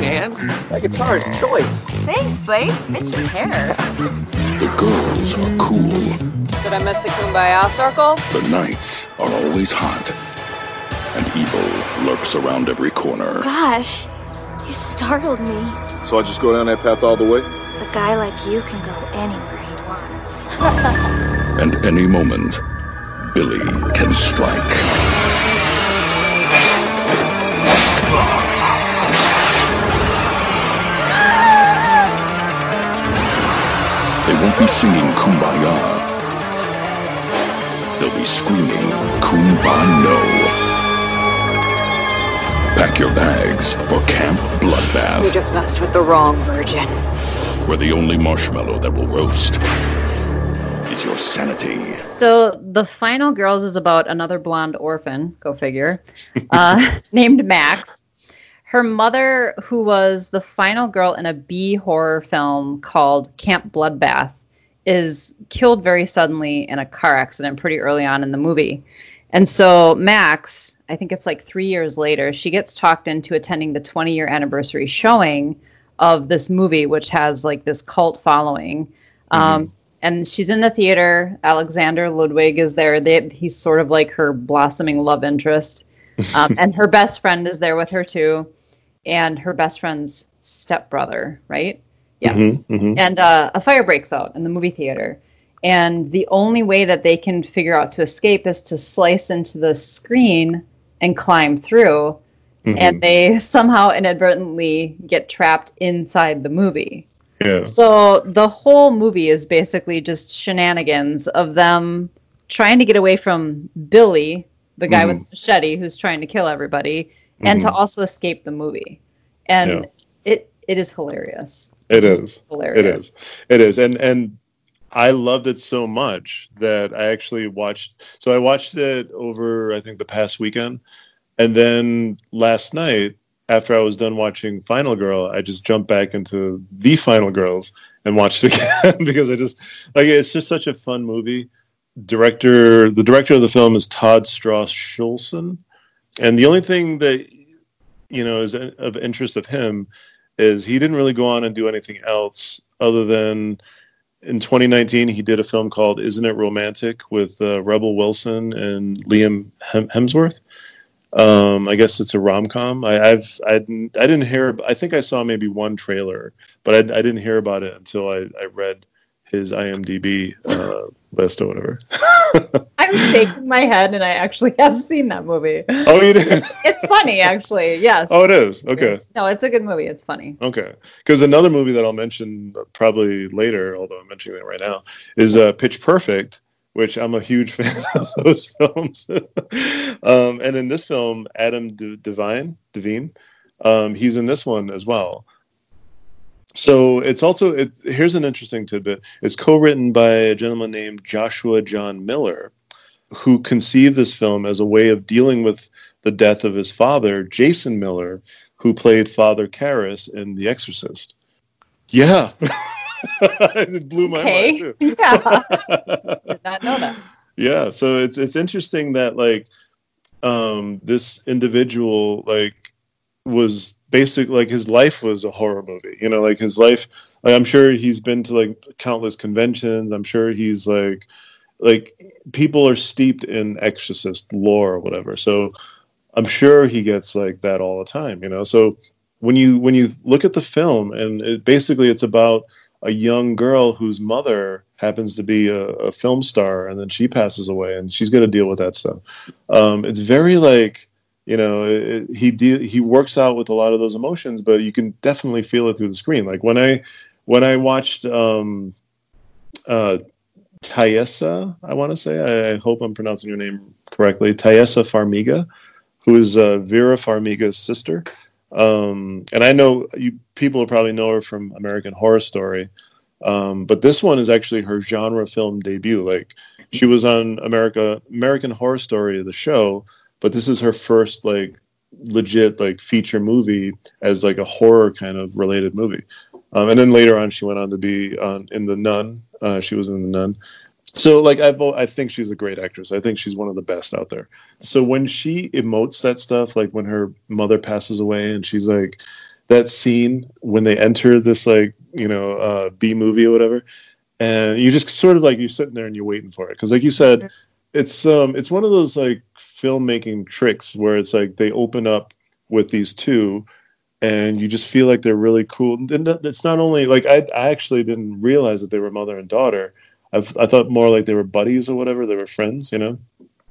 Hey, Hans. That guitar's choice. Thanks, Blake. Fits your hair. the girls are cool, Did I miss the Kumbaya circle? the nights are always hot, and evil lurks around every corner. Gosh, you startled me. So I just go down that path all the way? A guy like you can go anywhere he wants. And any moment, Billy can strike. They won't be singing Kumbaya. They'll be screaming Kumbano. Pack your bags for Camp Bloodbath. You Bloodbath, just messed with the wrong virgin. where the only marshmallow that will roast is your sanity. So the final girls is about another blonde orphan, go figure, uh, named Max. Her mother, who was the final girl in a B horror film called Camp Bloodbath, is killed very suddenly in a car accident pretty early on in the movie. And so Max, I think it's like three years later, she gets talked into attending the 20 year anniversary showing of this movie, which has like this cult following. Um, and she's in the theater. Alexander Ludwig is there. They, he's sort of like her blossoming love interest. Um, and her best friend is there with her too. And her best friend's stepbrother, right? Yes. Mhm, mhm. And uh, a fire breaks out in the movie theater. And the only way that they can figure out to escape is to slice into the screen and climb through. Mhm. And they somehow inadvertently get trapped inside the movie. Yeah. So the whole movie is basically just shenanigans of them trying to get away from Billy, the guy with Mhm. the machete who's trying to kill everybody, and to Mhm. also escape the movie. And Yeah. it it is hilarious. It is. hilarious. It is. It is. And and I loved it so much that I actually watched so I watched it over I think the past weekend. And then last night after I was done watching Final Girl, I just jumped back into The Final Girls and watched it again because I just like it's just such a fun movie. Director the director of the film is Todd Strauss Schulson. And the only thing that you know is uh, of interest of him is he didn't really go on and do anything else other than in 2019 he did a film called Isn't It Romantic with uh, Rebel Wilson and Liam Hem- Hemsworth. Um, I guess it's a rom com. I've I didn't I didn't hear. I think I saw maybe one trailer, but I, I didn't hear about it until I, I read his IMDb uh, list or whatever. I'm shaking my head, and I actually have seen that movie. Oh, you did? It's funny, actually. Yes. Oh, it is. Okay. It's- No, it's a good movie. It's funny. Okay, because another movie that I'll mention probably later, although I'm mentioning it right now, is uh, Pitch Perfect, which I'm a huge fan of those films. um, and in this film, Adam De- Devine, Devine, um, he's in this one as well. So it's also it, here's an interesting tidbit. It's co-written by a gentleman named Joshua John Miller, who conceived this film as a way of dealing with the death of his father, Jason Miller, who played Father Karras in The Exorcist. Yeah. it blew my mind too. Yeah. Did not know that. Yeah, so it's it's interesting that like um this individual like was basic like his life was a horror movie. You know, like his life like I'm sure he's been to like countless conventions. I'm sure he's like like people are steeped in exorcist lore or whatever. So I'm sure he gets like that all the time, you know. So when you when you look at the film and it, basically it's about a young girl whose mother happens to be a, a film star and then she passes away and she's got to deal with that stuff um, it's very like you know it, he de- he works out with a lot of those emotions but you can definitely feel it through the screen like when i when i watched um uh Tayessa, I want to say. I, I, hope I'm pronouncing your name correctly. Tayessa Farmiga, who is uh, Vera Farmiga's sister. Um, and I know you people probably know her from American Horror Story, um, but this one is actually her genre film debut. Like she was on America American Horror Story, the show, but this is her first like legit like feature movie as like a horror kind of related movie. Um, and then later on, she went on to be on in the Nun. Uh, she was in the Nun. So like I I think she's a great actress. I think she's one of the best out there. So when she emotes that stuff, like when her mother passes away, and she's like that scene when they enter this like you know uh, B movie or whatever, and you just sort of like you're sitting there and you're waiting for it because like you said, it's um it's one of those like filmmaking tricks where it's like they open up with these two and you just feel like they're really cool. And it's not only like I, I actually didn't realize that they were mother and daughter. I've, I thought more like they were buddies or whatever. They were friends, you know.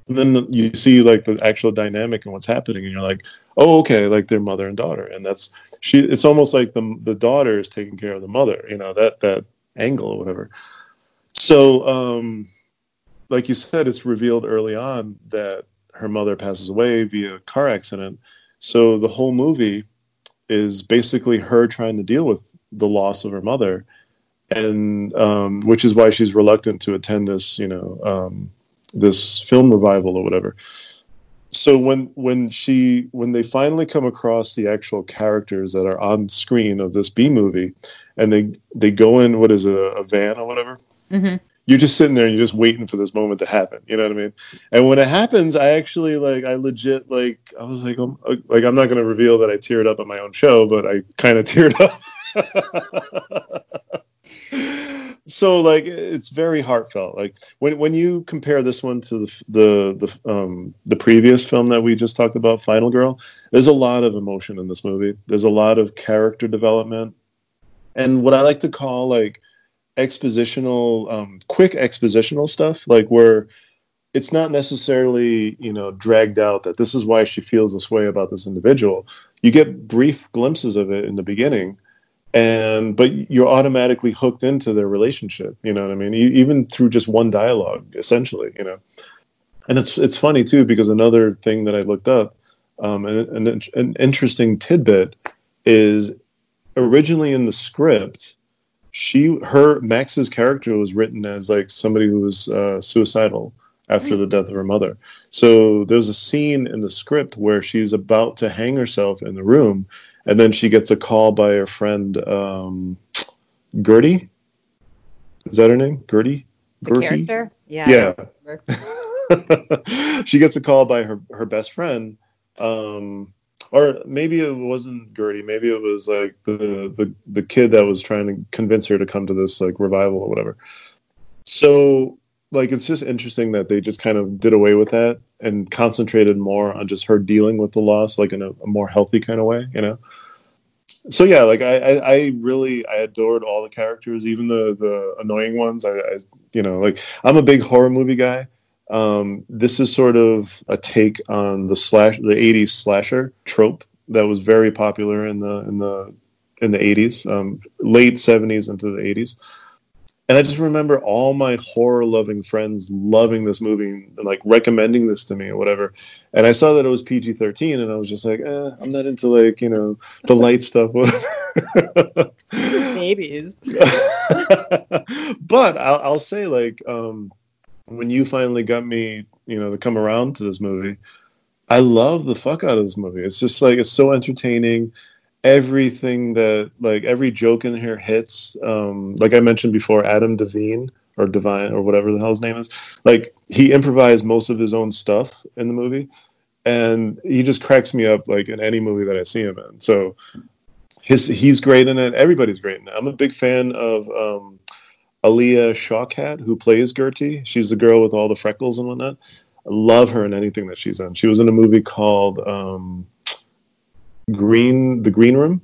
And then you see like the actual dynamic and what's happening, and you're like, oh, okay, like they're mother and daughter, and that's she. It's almost like the the daughter is taking care of the mother, you know, that that angle or whatever. So, um, like you said, it's revealed early on that her mother passes away via car accident. So the whole movie is basically her trying to deal with the loss of her mother, and um, which is why she's reluctant to attend this, you know, um, this film revival or whatever. So when when she when they finally come across the actual characters that are on screen of this B movie, and they they go in what is it, a, van or whatever. Mm-hmm you're just sitting there and you're just waiting for this moment to happen. You know what I mean? And when it happens, I actually like, I legit like, I was like, I'm, like I'm not going to reveal that I teared up at my own show, but I kind of teared up. so like, it's very heartfelt. Like when when you compare this one to the the the um the previous film that we just talked about, Final Girl, there's a lot of emotion in this movie. There's a lot of character development, and what I like to call like expositional um, quick expositional stuff like where it's not necessarily you know dragged out that this is why she feels this way about this individual. You get brief glimpses of it in the beginning and but you're automatically hooked into their relationship you know what i mean? Even through just one dialogue essentially you know? And it's it's funny too because another thing that i looked up um, and, and an interesting tidbit is originally in the script she her Max's character was written as like somebody who was uh, suicidal after the death of her mother. So there's a scene in the script where she's about to hang herself in the room, and then she gets a call by her friend um, Gertie. Is that her name? Gertie. Gertie. character. Yeah. Yeah. she gets a call by her her best friend. Um, or maybe it wasn't Gertie. Maybe it was like the, the the kid that was trying to convince her to come to this like revival or whatever. So like it's just interesting that they just kind of did away with that and concentrated more on just her dealing with the loss like in a, a more healthy kind of way, you know. So yeah, like I, I, I, really I adored all the characters, even the the annoying ones. I, I you know like I'm a big horror movie guy, um, this is sort of a take on the slash the 80s slasher trope that was very popular in the in the in the 80s, um, late 70s into the 80s. And I just remember all my horror loving friends loving this movie and like recommending this to me or whatever. And I saw that it was PG 13 and I was just like, eh, I'm not into like, you know, the light stuff. Babies. but I'll, I'll say, like, um, when you finally got me, you know, to come around to this movie, I love the fuck out of this movie. It's just like it's so entertaining. Everything that like every joke in here hits. Um, like I mentioned before, Adam Devine or Divine or whatever the hell his name is. Like he improvised most of his own stuff in the movie, and he just cracks me up like in any movie that I see him in. So his he's great in it. Everybody's great in it. I'm a big fan of um, Alia Shawkat, who plays Gertie. She's the girl with all the freckles and whatnot. I love her in anything that she's in. She was in a movie called um, Green the Green Room.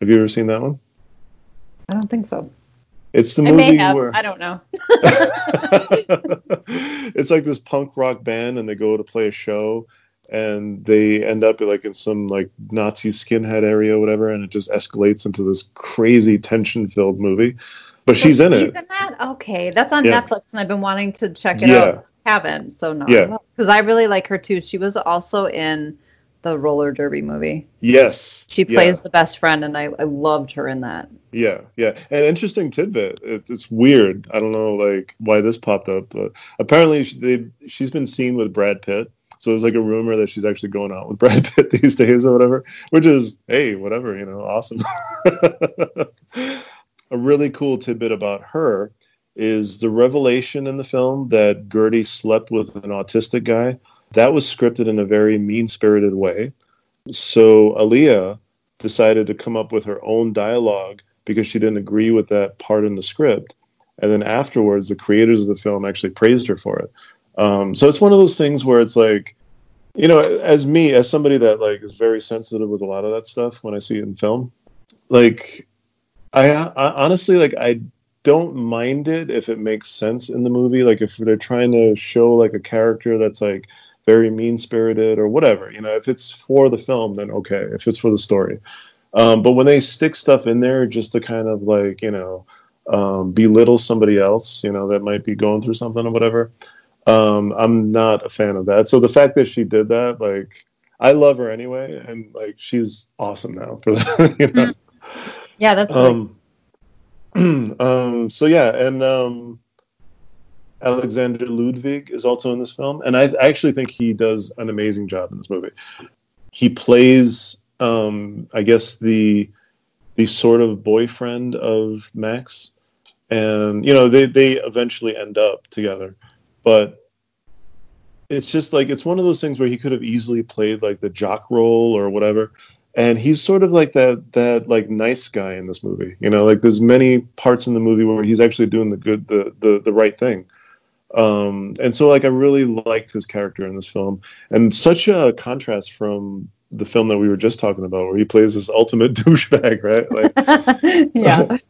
Have you ever seen that one? I don't think so. It's the I movie may have. where I don't know. it's like this punk rock band and they go to play a show and they end up like in some like Nazi skinhead area or whatever and it just escalates into this crazy tension filled movie. But she's in it. that? Okay, that's on Yeah. Netflix, and I've been wanting to check it Yeah. out. Haven't so no. Yeah. because I really like her too. She was also in the roller derby movie. Yes. She Yeah. plays the best friend, and I, I loved her in that. Yeah, yeah. An interesting tidbit. It, it's weird. I don't know like why this popped up, but apparently she, they, she's been seen with Brad Pitt. So there's like a rumor that she's actually going out with Brad Pitt these days or whatever, which is hey, whatever, you know, awesome. a really cool tidbit about her is the revelation in the film that Gertie slept with an autistic guy. That was scripted in a very mean-spirited way. So Alia decided to come up with her own dialogue because she didn't agree with that part in the script. And then afterwards, the creators of the film actually praised her for it. Um, so it's one of those things where it's like, you know, as me, as somebody that like is very sensitive with a lot of that stuff when I see it in film, like, I, I honestly like I don't mind it if it makes sense in the movie. Like if they're trying to show like a character that's like very mean spirited or whatever, you know, if it's for the film, then okay. If it's for the story, um, but when they stick stuff in there just to kind of like you know um, belittle somebody else, you know, that might be going through something or whatever, um, I'm not a fan of that. So the fact that she did that, like, I love her anyway, and like she's awesome now for that. You know? Yeah, that's Um, um, so yeah, and um, Alexander Ludwig is also in this film, and I, I actually think he does an amazing job in this movie. He plays, um, I guess the the sort of boyfriend of Max, and you know they they eventually end up together, but it's just like it's one of those things where he could have easily played like the jock role or whatever and he's sort of like that that like nice guy in this movie you know? Like there's many parts in the movie where he's actually doing the good the the, the right thing. Um and so like i really liked his character in this film. And such a contrast from the film that we were just talking about where he plays this ultimate douchebag right? Like yeah.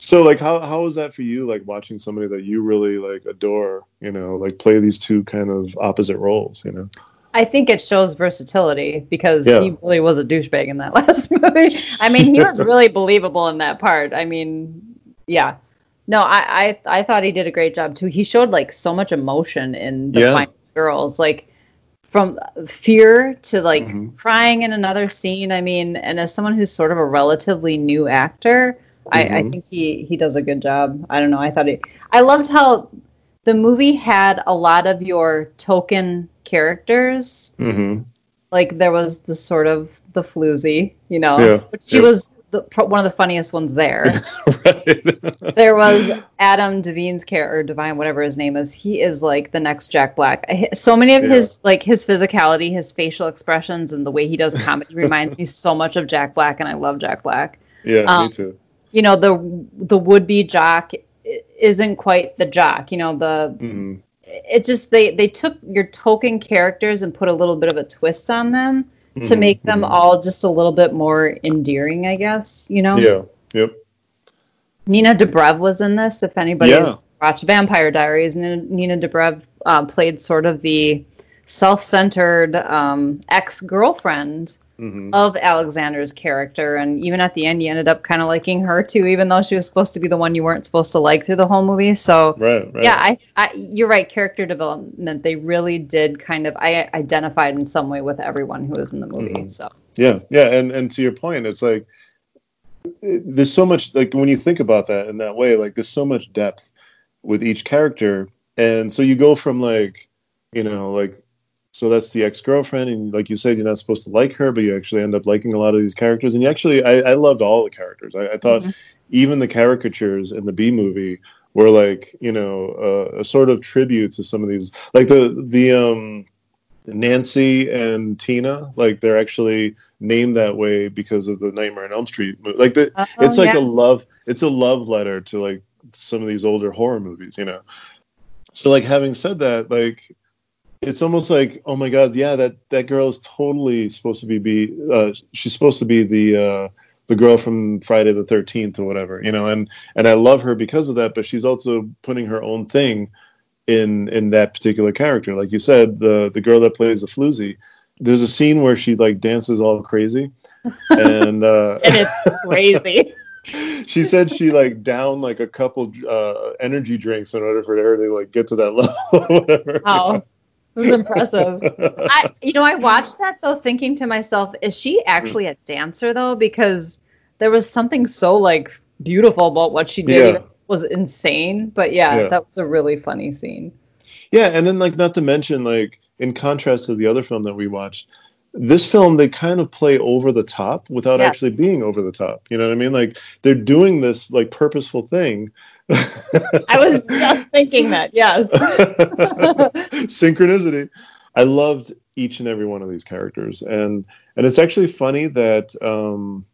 so like how how was that for you like watching somebody that you really like adore you know like play these two kind of opposite roles you know I think it shows versatility because Yeah. he really was a douchebag in that last movie. I mean, he was really believable in that part. I mean, yeah. No, I, I I thought he did a great job too. He showed like so much emotion in the Yeah. Final Girls, like from fear to like Mhm. crying in another scene. I mean, and as someone who's sort of a relatively new actor, I, I Mhm. think he he does a good job. I don't know. I thought he. I loved how the movie had a lot of your token characters mm-hmm. like there was the sort of the floozy, you know. Yeah, she yeah. was the, one of the funniest ones there. right there was Adam Devine's character, or Divine, whatever his name is. He is like the next Jack Black. So many of Yeah. his like his physicality, his facial expressions, and the way he does comedy reminds me so much of Jack Black, and I love Jack Black. yeah Um, me too You know, the the would be jock isn't quite the jock. You know, the hmm it just they they took your token characters and put a little bit of a twist on them to Mhm, make them mhm. all just a little bit more endearing i guess you know yeah yep nina dobrev was in this if anybody Yeah. watched vampire diaries nina, nina dobrev uh, played sort of the self-centered um, ex-girlfriend hmm of alexander's character and even at the end you ended up kind of liking her too even though she was supposed to be the one you weren't supposed to like through the whole movie so right right. Yeah I, I you're right character development they really did kind of i identified in some way with everyone who was in the movie Mhm. so. Yeah yeah and and to your point it's like there's so much like when you think about that in that way like there's so much depth with each character and so you go from like you know like so that's the ex-girlfriend and like you said you're not supposed to like her but you actually end up liking a lot of these characters and you actually i, I loved all the characters i, I thought Mhm. even the caricatures in the b movie were like you know uh, a sort of tribute to some of these like the the um nancy and tina like they're actually named that way because of the nightmare on elm street mo- like the, Oh, it's like yeah. a love it's a love letter to like some of these older horror movies you know so like having said that like it's almost like oh my god yeah that that girl is totally supposed to be be uh, she's supposed to be the uh, the girl from Friday the 13th or whatever you know and and I love her because of that but she's also putting her own thing in in that particular character. Like you said the the girl that plays the floozy there's a scene where she like dances all crazy and uh and it's crazy. She said she like down like a couple uh energy drinks in order for her to like get to that level or whatever. Wow it was impressive i you know i watched that though thinking to myself is she actually mm. a dancer though because there was something so like beautiful about what she did Yeah. It was insane but yeah, Yeah. that was a really funny scene Yeah, and then like not to mention like in contrast to the other film that we watched, this film they kind of play over the top without Yes. actually being over the top. You know what I mean? Like they're doing this like purposeful thing. I was just thinking that yes Synchronicity. I loved each and every one of these characters, and and it's actually funny that um,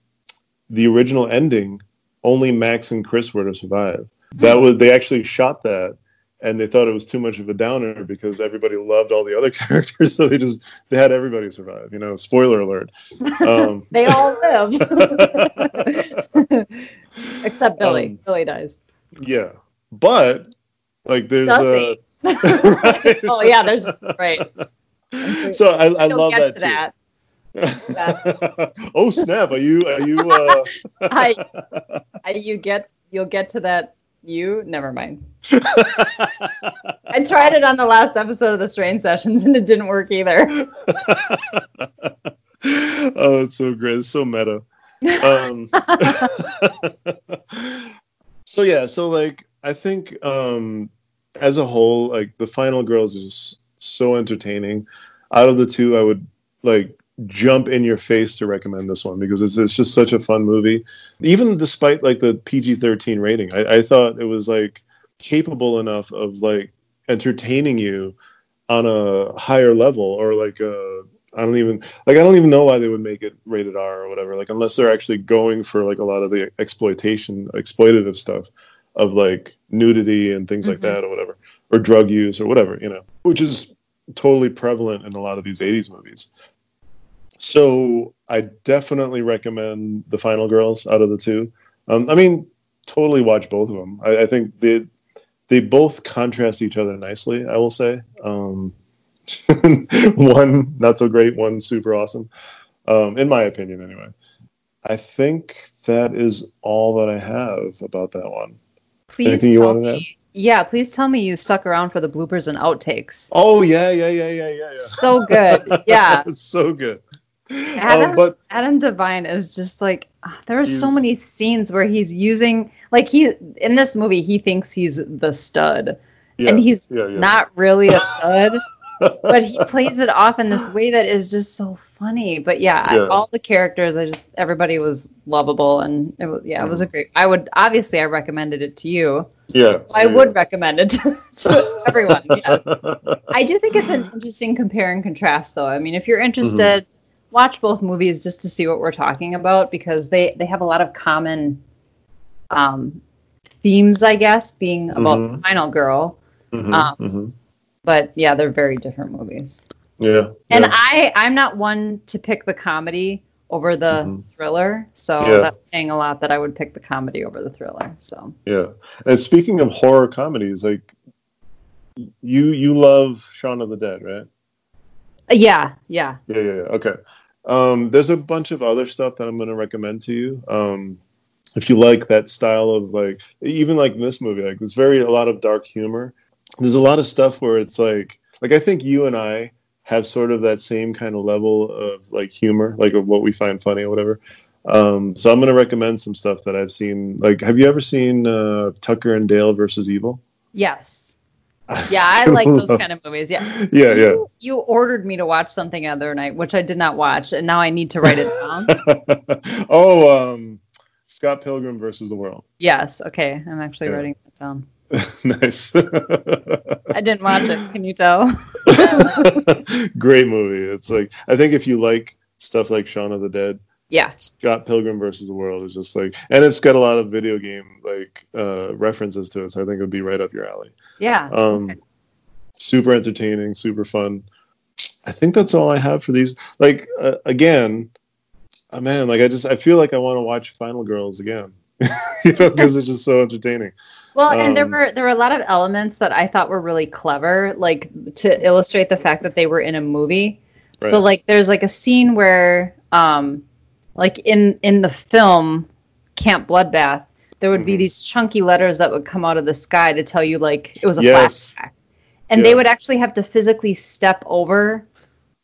the original ending only Max and Chris were to survive. That was they actually shot that, and they thought it was too much of a downer because everybody loved all the other characters, so they just they had everybody survive. You know, spoiler alert. Um, they all lived except billy Um, billy dies yeah, but like there's a he? oh yeah there's right so I, I love that that oh snap! Are you are you? Uh... I, I you get you'll get to that you never mind i tried it on the last episode of the strange sessions and it didn't work either oh, it's so great. It's so meta. Um, so yeah, so like I think um, as a whole, like the Final Girls is so entertaining. Out of the two, I would like jump in your face to recommend this one because it's it's just such a fun movie. Even despite like the PG thirteen rating, I, I thought it was like capable enough of like entertaining you on a higher level or like a I don't even like I don't even know why they would make it rated R or whatever. Like unless they're actually going for like a lot of the exploitation, exploitative stuff of like nudity and things like Mhm. that or whatever, or drug use or whatever, you know, which is totally prevalent in a lot of these '80s movies. So I definitely recommend the Final Girls out of the two. Um, I mean, totally watch both of them. I, I think they they both contrast each other nicely. I will say. Um, one not so great, one super awesome. Um, in my opinion, anyway. I think that is all that I have about that one. please Anything you tell wanted to add? me yeah please tell me you stuck around for the bloopers and outtakes Oh yeah, yeah, yeah, yeah, yeah, yeah. so good yeah so good. Adam, Um, but Adam DeVine is just like ah, there are so many scenes where he's using like he in this movie he thinks he's the stud yeah, and he's yeah. not really a stud but he plays it off in this way that is just so funny but yeah, I- Yeah. all the characters i just everybody was lovable and it was yeah it was a great i would obviously i recommended it to you yeah. i yeah, would recommend it to, to everyone yeah I do think it's an interesting compare and contrast, though. I mean, if you're interested, watch both movies just to see what we're talking about because they they have a lot of common um, themes, I guess, being about Mhm. the Final Girl. Mhm, um, mhm. But yeah, they're very different movies. Yeah. And yeah. I I'm not one to pick the comedy over the Mhm. thriller, so Yeah. that's saying a lot that I would pick the comedy over the thriller. So Yeah. And speaking of horror comedies, like you you love Shaun of the Dead, right? Uh, yeah, yeah. Yeah, yeah, yeah. Okay. Um, there's a bunch of other stuff that I'm going to recommend to you. Um, if you like that style of like, even like this movie, like there's very a lot of dark humor. There's a lot of stuff where it's like, like I think you and I have sort of that same kind of level of like humor, like of what we find funny or whatever. Um, so I'm going to recommend some stuff that I've seen. Like, have you ever seen uh, Tucker and Dale versus Evil? Yes. Yeah, I like those kind of movies. Yeah. Yeah, yeah. You, you ordered me to watch something the other night, which I did not watch, and now I need to write it down. oh, um, Scott Pilgrim versus the World. yes. Okay. I'm actually Yeah. writing that down. nice. I didn't watch it. Can you tell? Great movie. It's like I think if you like stuff like Shaun of the Dead, Yeah. Scott Pilgrim versus the World is just like, and it's got a lot of video game like uh, references to it. So I think it would be right up your alley. Yeah. Um, super entertaining, super fun. I think that's all I have for these. Like uh, again, uh, man, like I just I feel like I want to watch Final Girls again, you know, because it's just so entertaining. Well, and there Um, were there were a lot of elements that I thought were really clever, like to illustrate the fact that they were in a movie. So like there's like a scene where um like in in the film Camp Bloodbath, there would Mm-hmm. be these chunky letters that would come out of the sky to tell you like it was a Yes. flashback. And Yeah. they would actually have to physically step over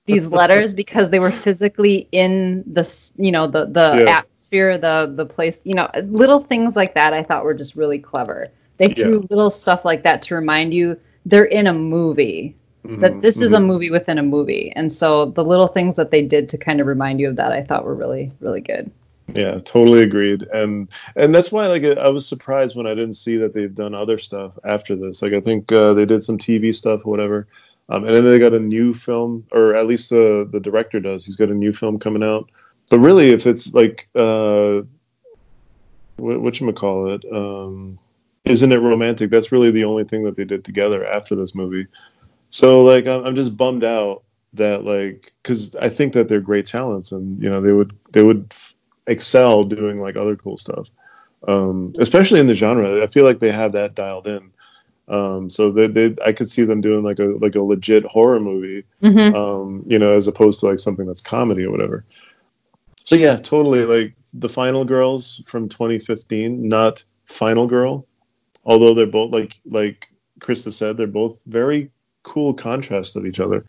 these letters because they were physically in the you know the the Yeah. Atmosphere the the place you know little things like that i thought were just really clever they Yeah. threw little stuff like that to remind you they're in a movie that Mhm, this is a mhm. movie within a movie and so the little things that they did to kind of remind you of that i thought were really really good Yeah, totally agreed. And and that's why like I was surprised when I didn't see that they've done other stuff after this. Like I think uh, they did some TV stuff or whatever. Um, and then they got a new film, or at least the the director does. He's got a new film coming out. But really, if it's like uh, what you call it, um, isn't it romantic? That's really the only thing that they did together after this movie. So like I'm, I'm just bummed out that like because I think that they're great talents and you know they would they would excel doing like other cool stuff, um, especially in the genre. I feel like they have that dialed in. Um, so they, they I could see them doing like a like a legit horror movie, Mhm. um, you know, as opposed to like something that's comedy or whatever. So yeah, totally like the Final Girls from 2015, not Final Girl, although they're both like like Krista said, they're both very cool contrasts of each other.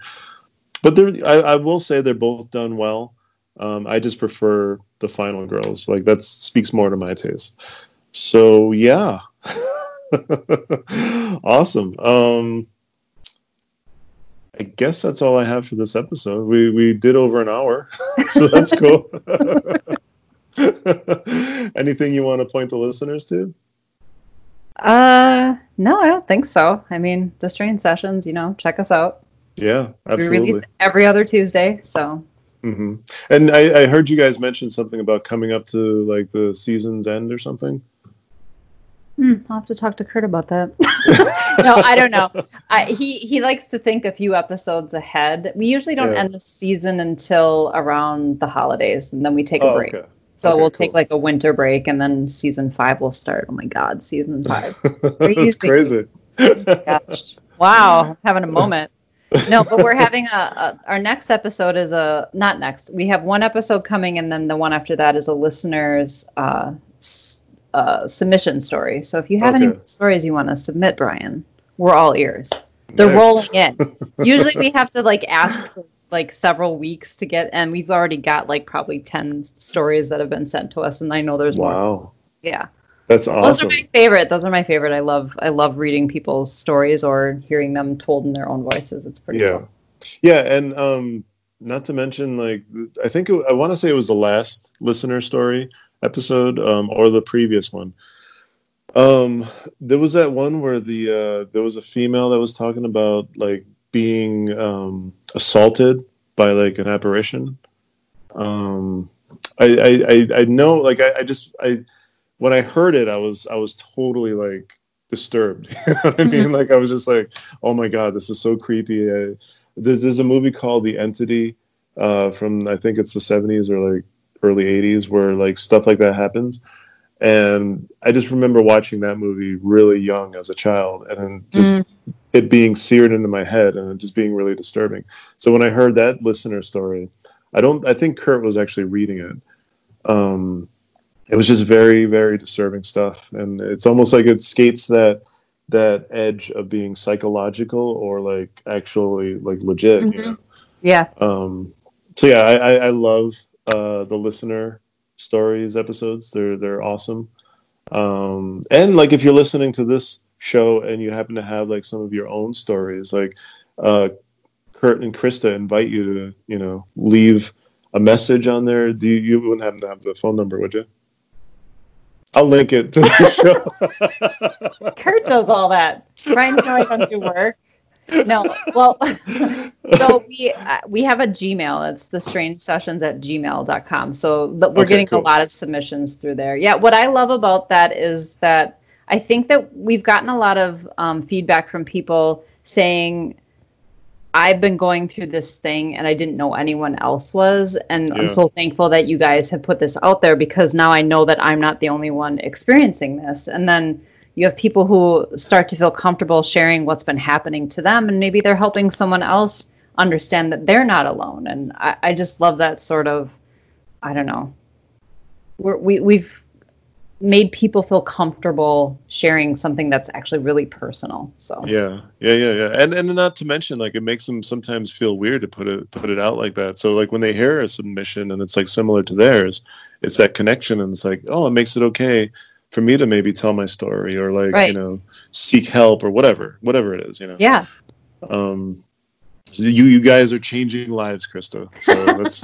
But they're I, I will say they're both done well. Um, I just prefer the Final Girls. Like that speaks more to my taste. So yeah. awesome. Um I guess that's all I have for this episode. We we did over an hour, so that's cool. Anything you want to point the listeners to? uh no i don't think so i mean the strange sessions you know check us out Yeah, we absolutely. release every other tuesday so hmm And I, I heard you guys mention something about coming up to like the season's end or something. Hmm, I'll have to talk to Kurt about that. no, I don't know. I, he he likes to think a few episodes ahead. We usually don't Yeah. end the season until around the holidays, and then we take a Oh, break. okay. So Okay, we'll cool. take like a winter break, and then season five will start. Oh my god, season five! That's crazy. Gosh, wow, having a moment. No, but we're having a, a our next episode is a not next. We have one episode coming, and then the one after that is a listener's uh, s- uh, submission story. So if you have any stories you want to submit, Brian, we're all ears. They're Nice. rolling in. Usually we have to like ask for like several weeks to get, and we've already got like probably ten stories that have been sent to us, and I know there's more. Wow, Yeah. that's awesome. Those are my favorite. Those are my favorite. I love I love reading people's stories or hearing them told in their own voices. It's pretty Yeah, cool. yeah, and um, not to mention like I think it, I want to say it was the last listener story episode um, or the previous one. Um, there was that one where the uh, there was a female that was talking about like being um, assaulted by like an apparition. Um, I, I, I, I know like I, I just I when I heard it I was I was totally like disturbed. you know what I mean? Like I was just like, oh my god, this is so creepy. I, there's, there's a movie called The Entity uh, from I think it's the 70s or like early 80s where like stuff like that happens. And I just remember watching that movie really young as a child and just Mhm. it being seared into my head and just being really disturbing. So when I heard that listener story, I don't I think Kurt was actually reading it. Um it was just very very disturbing stuff and it's almost like it skates that that edge of being psychological or like actually like legit, you Mhm. know. Yeah. Um, so yeah, I, I, I love uh, the listener stories episodes. They're they're awesome. Um, and like if you're listening to this show and you happen to have like some of your own stories, like uh, Kurt and Krista invite you to you know leave a message on there. Do you, you wouldn't happen to have the phone number, would you? I'll link it to the show. Kurt does all that. Brian and I don't do work. No, well, so we uh, we have a Gmail. It's the strange sessions at gmail.com. So but we're Okay, getting cool. a lot of submissions through there. Yeah, what I love about that is that I think that we've gotten a lot of um, feedback from people saying I've been going through this thing and I didn't know anyone else was. And Yeah. I'm so thankful that you guys have put this out there because now I know that I'm not the only one experiencing this. And then you have people who start to feel comfortable sharing what's been happening to them. And maybe they're helping someone else understand that they're not alone. And I, I just love that sort of, I don't know. We're, we, we've made people feel comfortable sharing something that's actually really personal. So Yeah, yeah, yeah, yeah, and and not to mention, like it makes them sometimes feel weird to put it put it out like that. So like when they hear a submission and it's like similar to theirs, it's that connection, and it's like, oh, it makes it okay for me to maybe tell my story or like Right. you know seek help or whatever, whatever it is, you know. yeah. Um, you you guys are changing lives, Krista. So that's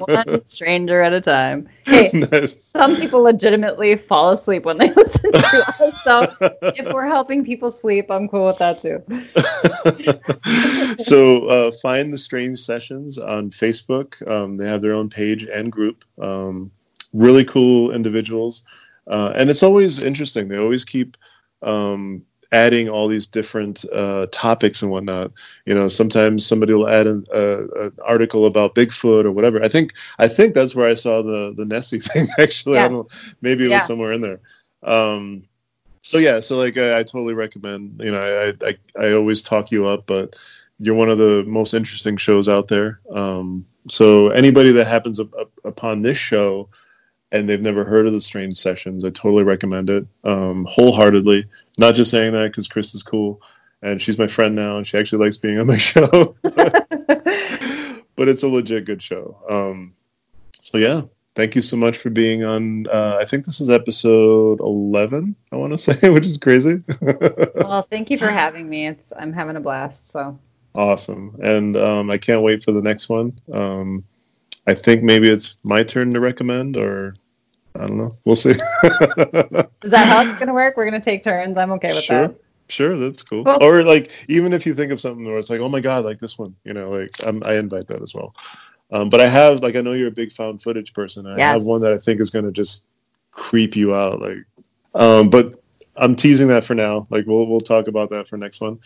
one stranger at a time. Hey, Nice. some people legitimately fall asleep when they listen to us. So if we're helping people sleep, I'm cool with that too. so uh, find the strange sessions on facebook um, they have their own page and group um, really cool individuals uh, and it's always interesting. They always keep um, adding all these different uh, topics and whatnot. You know sometimes somebody will add an, uh, an article about bigfoot or whatever. I think i think that's where i saw the the nessie thing actually. I don't maybe it Yeah. was somewhere in there. Um, so yeah so like I, I totally recommend you know I, I i always talk you up but you're one of the most interesting shows out there. Um so anybody that happens up, up, upon this show and they've never heard of the strange sessions. I totally recommend it um wholeheartedly. Not just saying that because chris is cool and she's my friend now and she actually likes being on my show. But it's a legit good show. Um so yeah. Thank you so much for being on uh, i think this is episode 11 i want to say which is crazy. Well, thank you for having me. It's I'm having a blast. So. Awesome. And um, i can't wait for the next one. Um, i think maybe it's my turn to recommend or i don't know. We'll see. Is that how it's gonna work? We're gonna take turns. I'm okay with sure. that. sure that's cool. Cool. or like even if you think of something where it's like oh my god like this one you know like I'm, i invite that as well. Um, but i have like i know you're a big found footage person. I have one that i think is going to just creep you out like um, but i'm teasing that for now. Like we'll we'll talk about that for next one.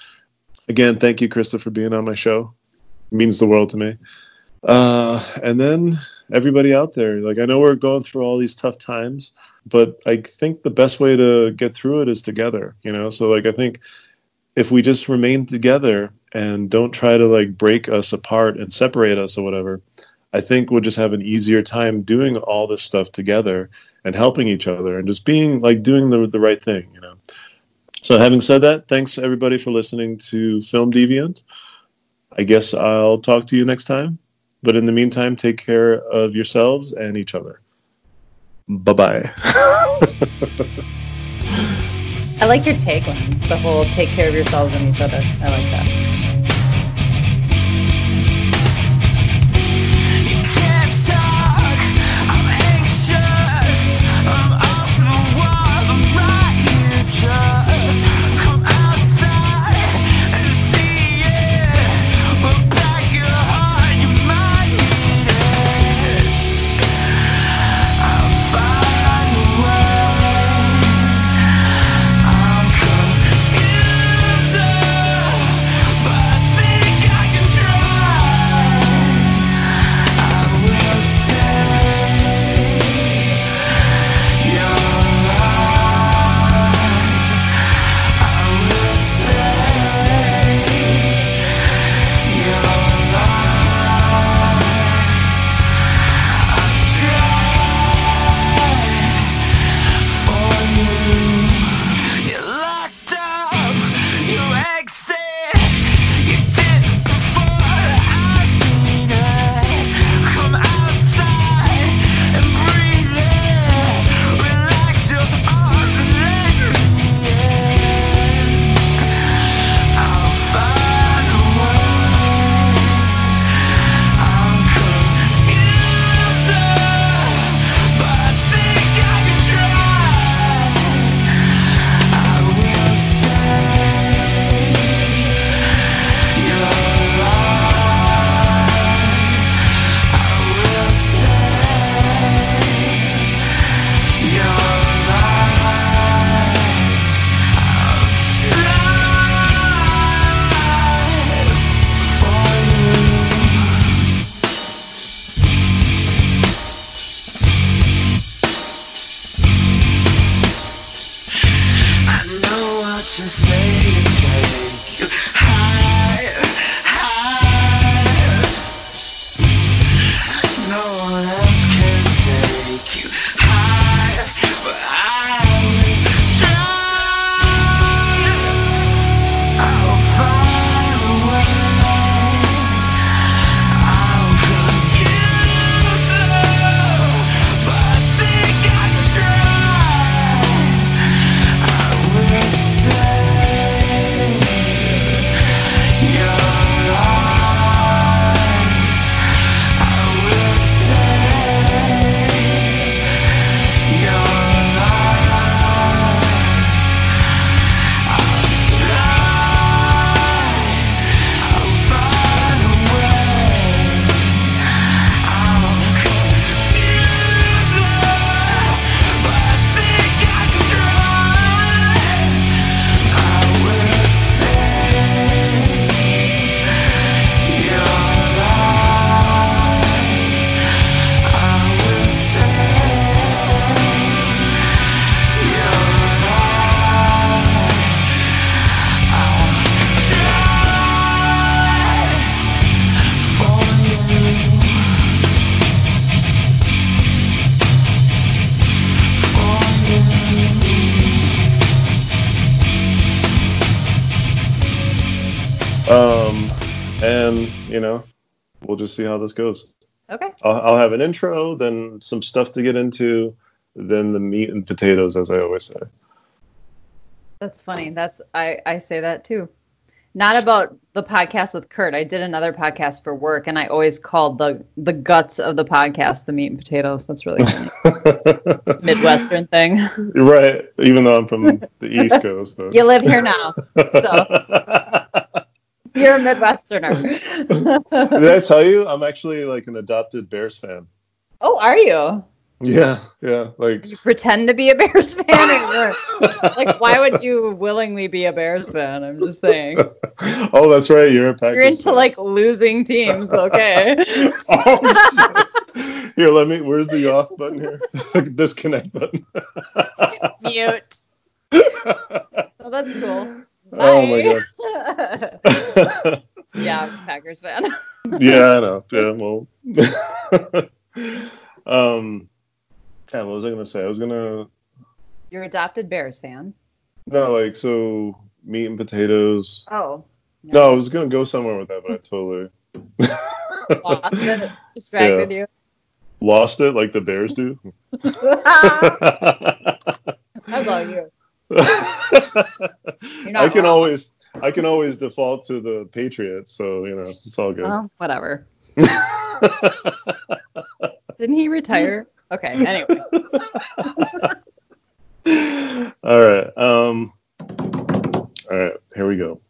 Again thank you krista for being on my show. It means the world to me uh, and then everybody out there like i know we're going through all these tough times but i think the best way to get through it is together you know? So like i think if we just remain together and don't try to like break us apart and separate us or whatever i think we'll just have an easier time doing all this stuff together and helping each other and just being like doing the, the right thing you know? So having said that thanks everybody for listening to film deviant. I guess i'll talk to you next time but in the meantime take care of yourselves and each other bye bye I like your tagline, the whole "take care of yourselves and each other." I like that. You know, we'll just see how this goes. Okay. I'll, I'll have an intro, then some stuff to get into, then the meat and potatoes, as I always say. That's funny. That's I I say that too. Not about the podcast with Kurt. I did another podcast for work, and I always called the the guts of the podcast the meat and potatoes. That's really funny. It's a Midwestern thing. right. Even though I'm from the East Coast. But... You live here now, so you're a Midwesterner. Did I tell you I'm actually like an adopted Bears fan? oh, are you? Yeah, yeah. Like You pretend to be a Bears fan, or like why would you willingly be a Bears fan? I'm just saying. oh, that's right. You're a Packers. You're into fan. like losing teams, okay? oh. Here, let me. Where's the off button here? Disconnect button. Mute. Oh, that's cool. Oh my god. yeah, I'm a Packers fan. yeah, I know. Yeah, well. um, yeah, what was I gonna say? I was gonna You're adopted Bears fan. no, like so meat and potatoes. Oh. No, I was gonna go somewhere with that, but I totally Lost it. Distracted you. lost it, like the Bears do. I love you. I can wrong. always I can always default to the Patriots, so you know it's all good. Well, whatever. Didn't he retire? Okay, anyway. all right. Um all right, here we go.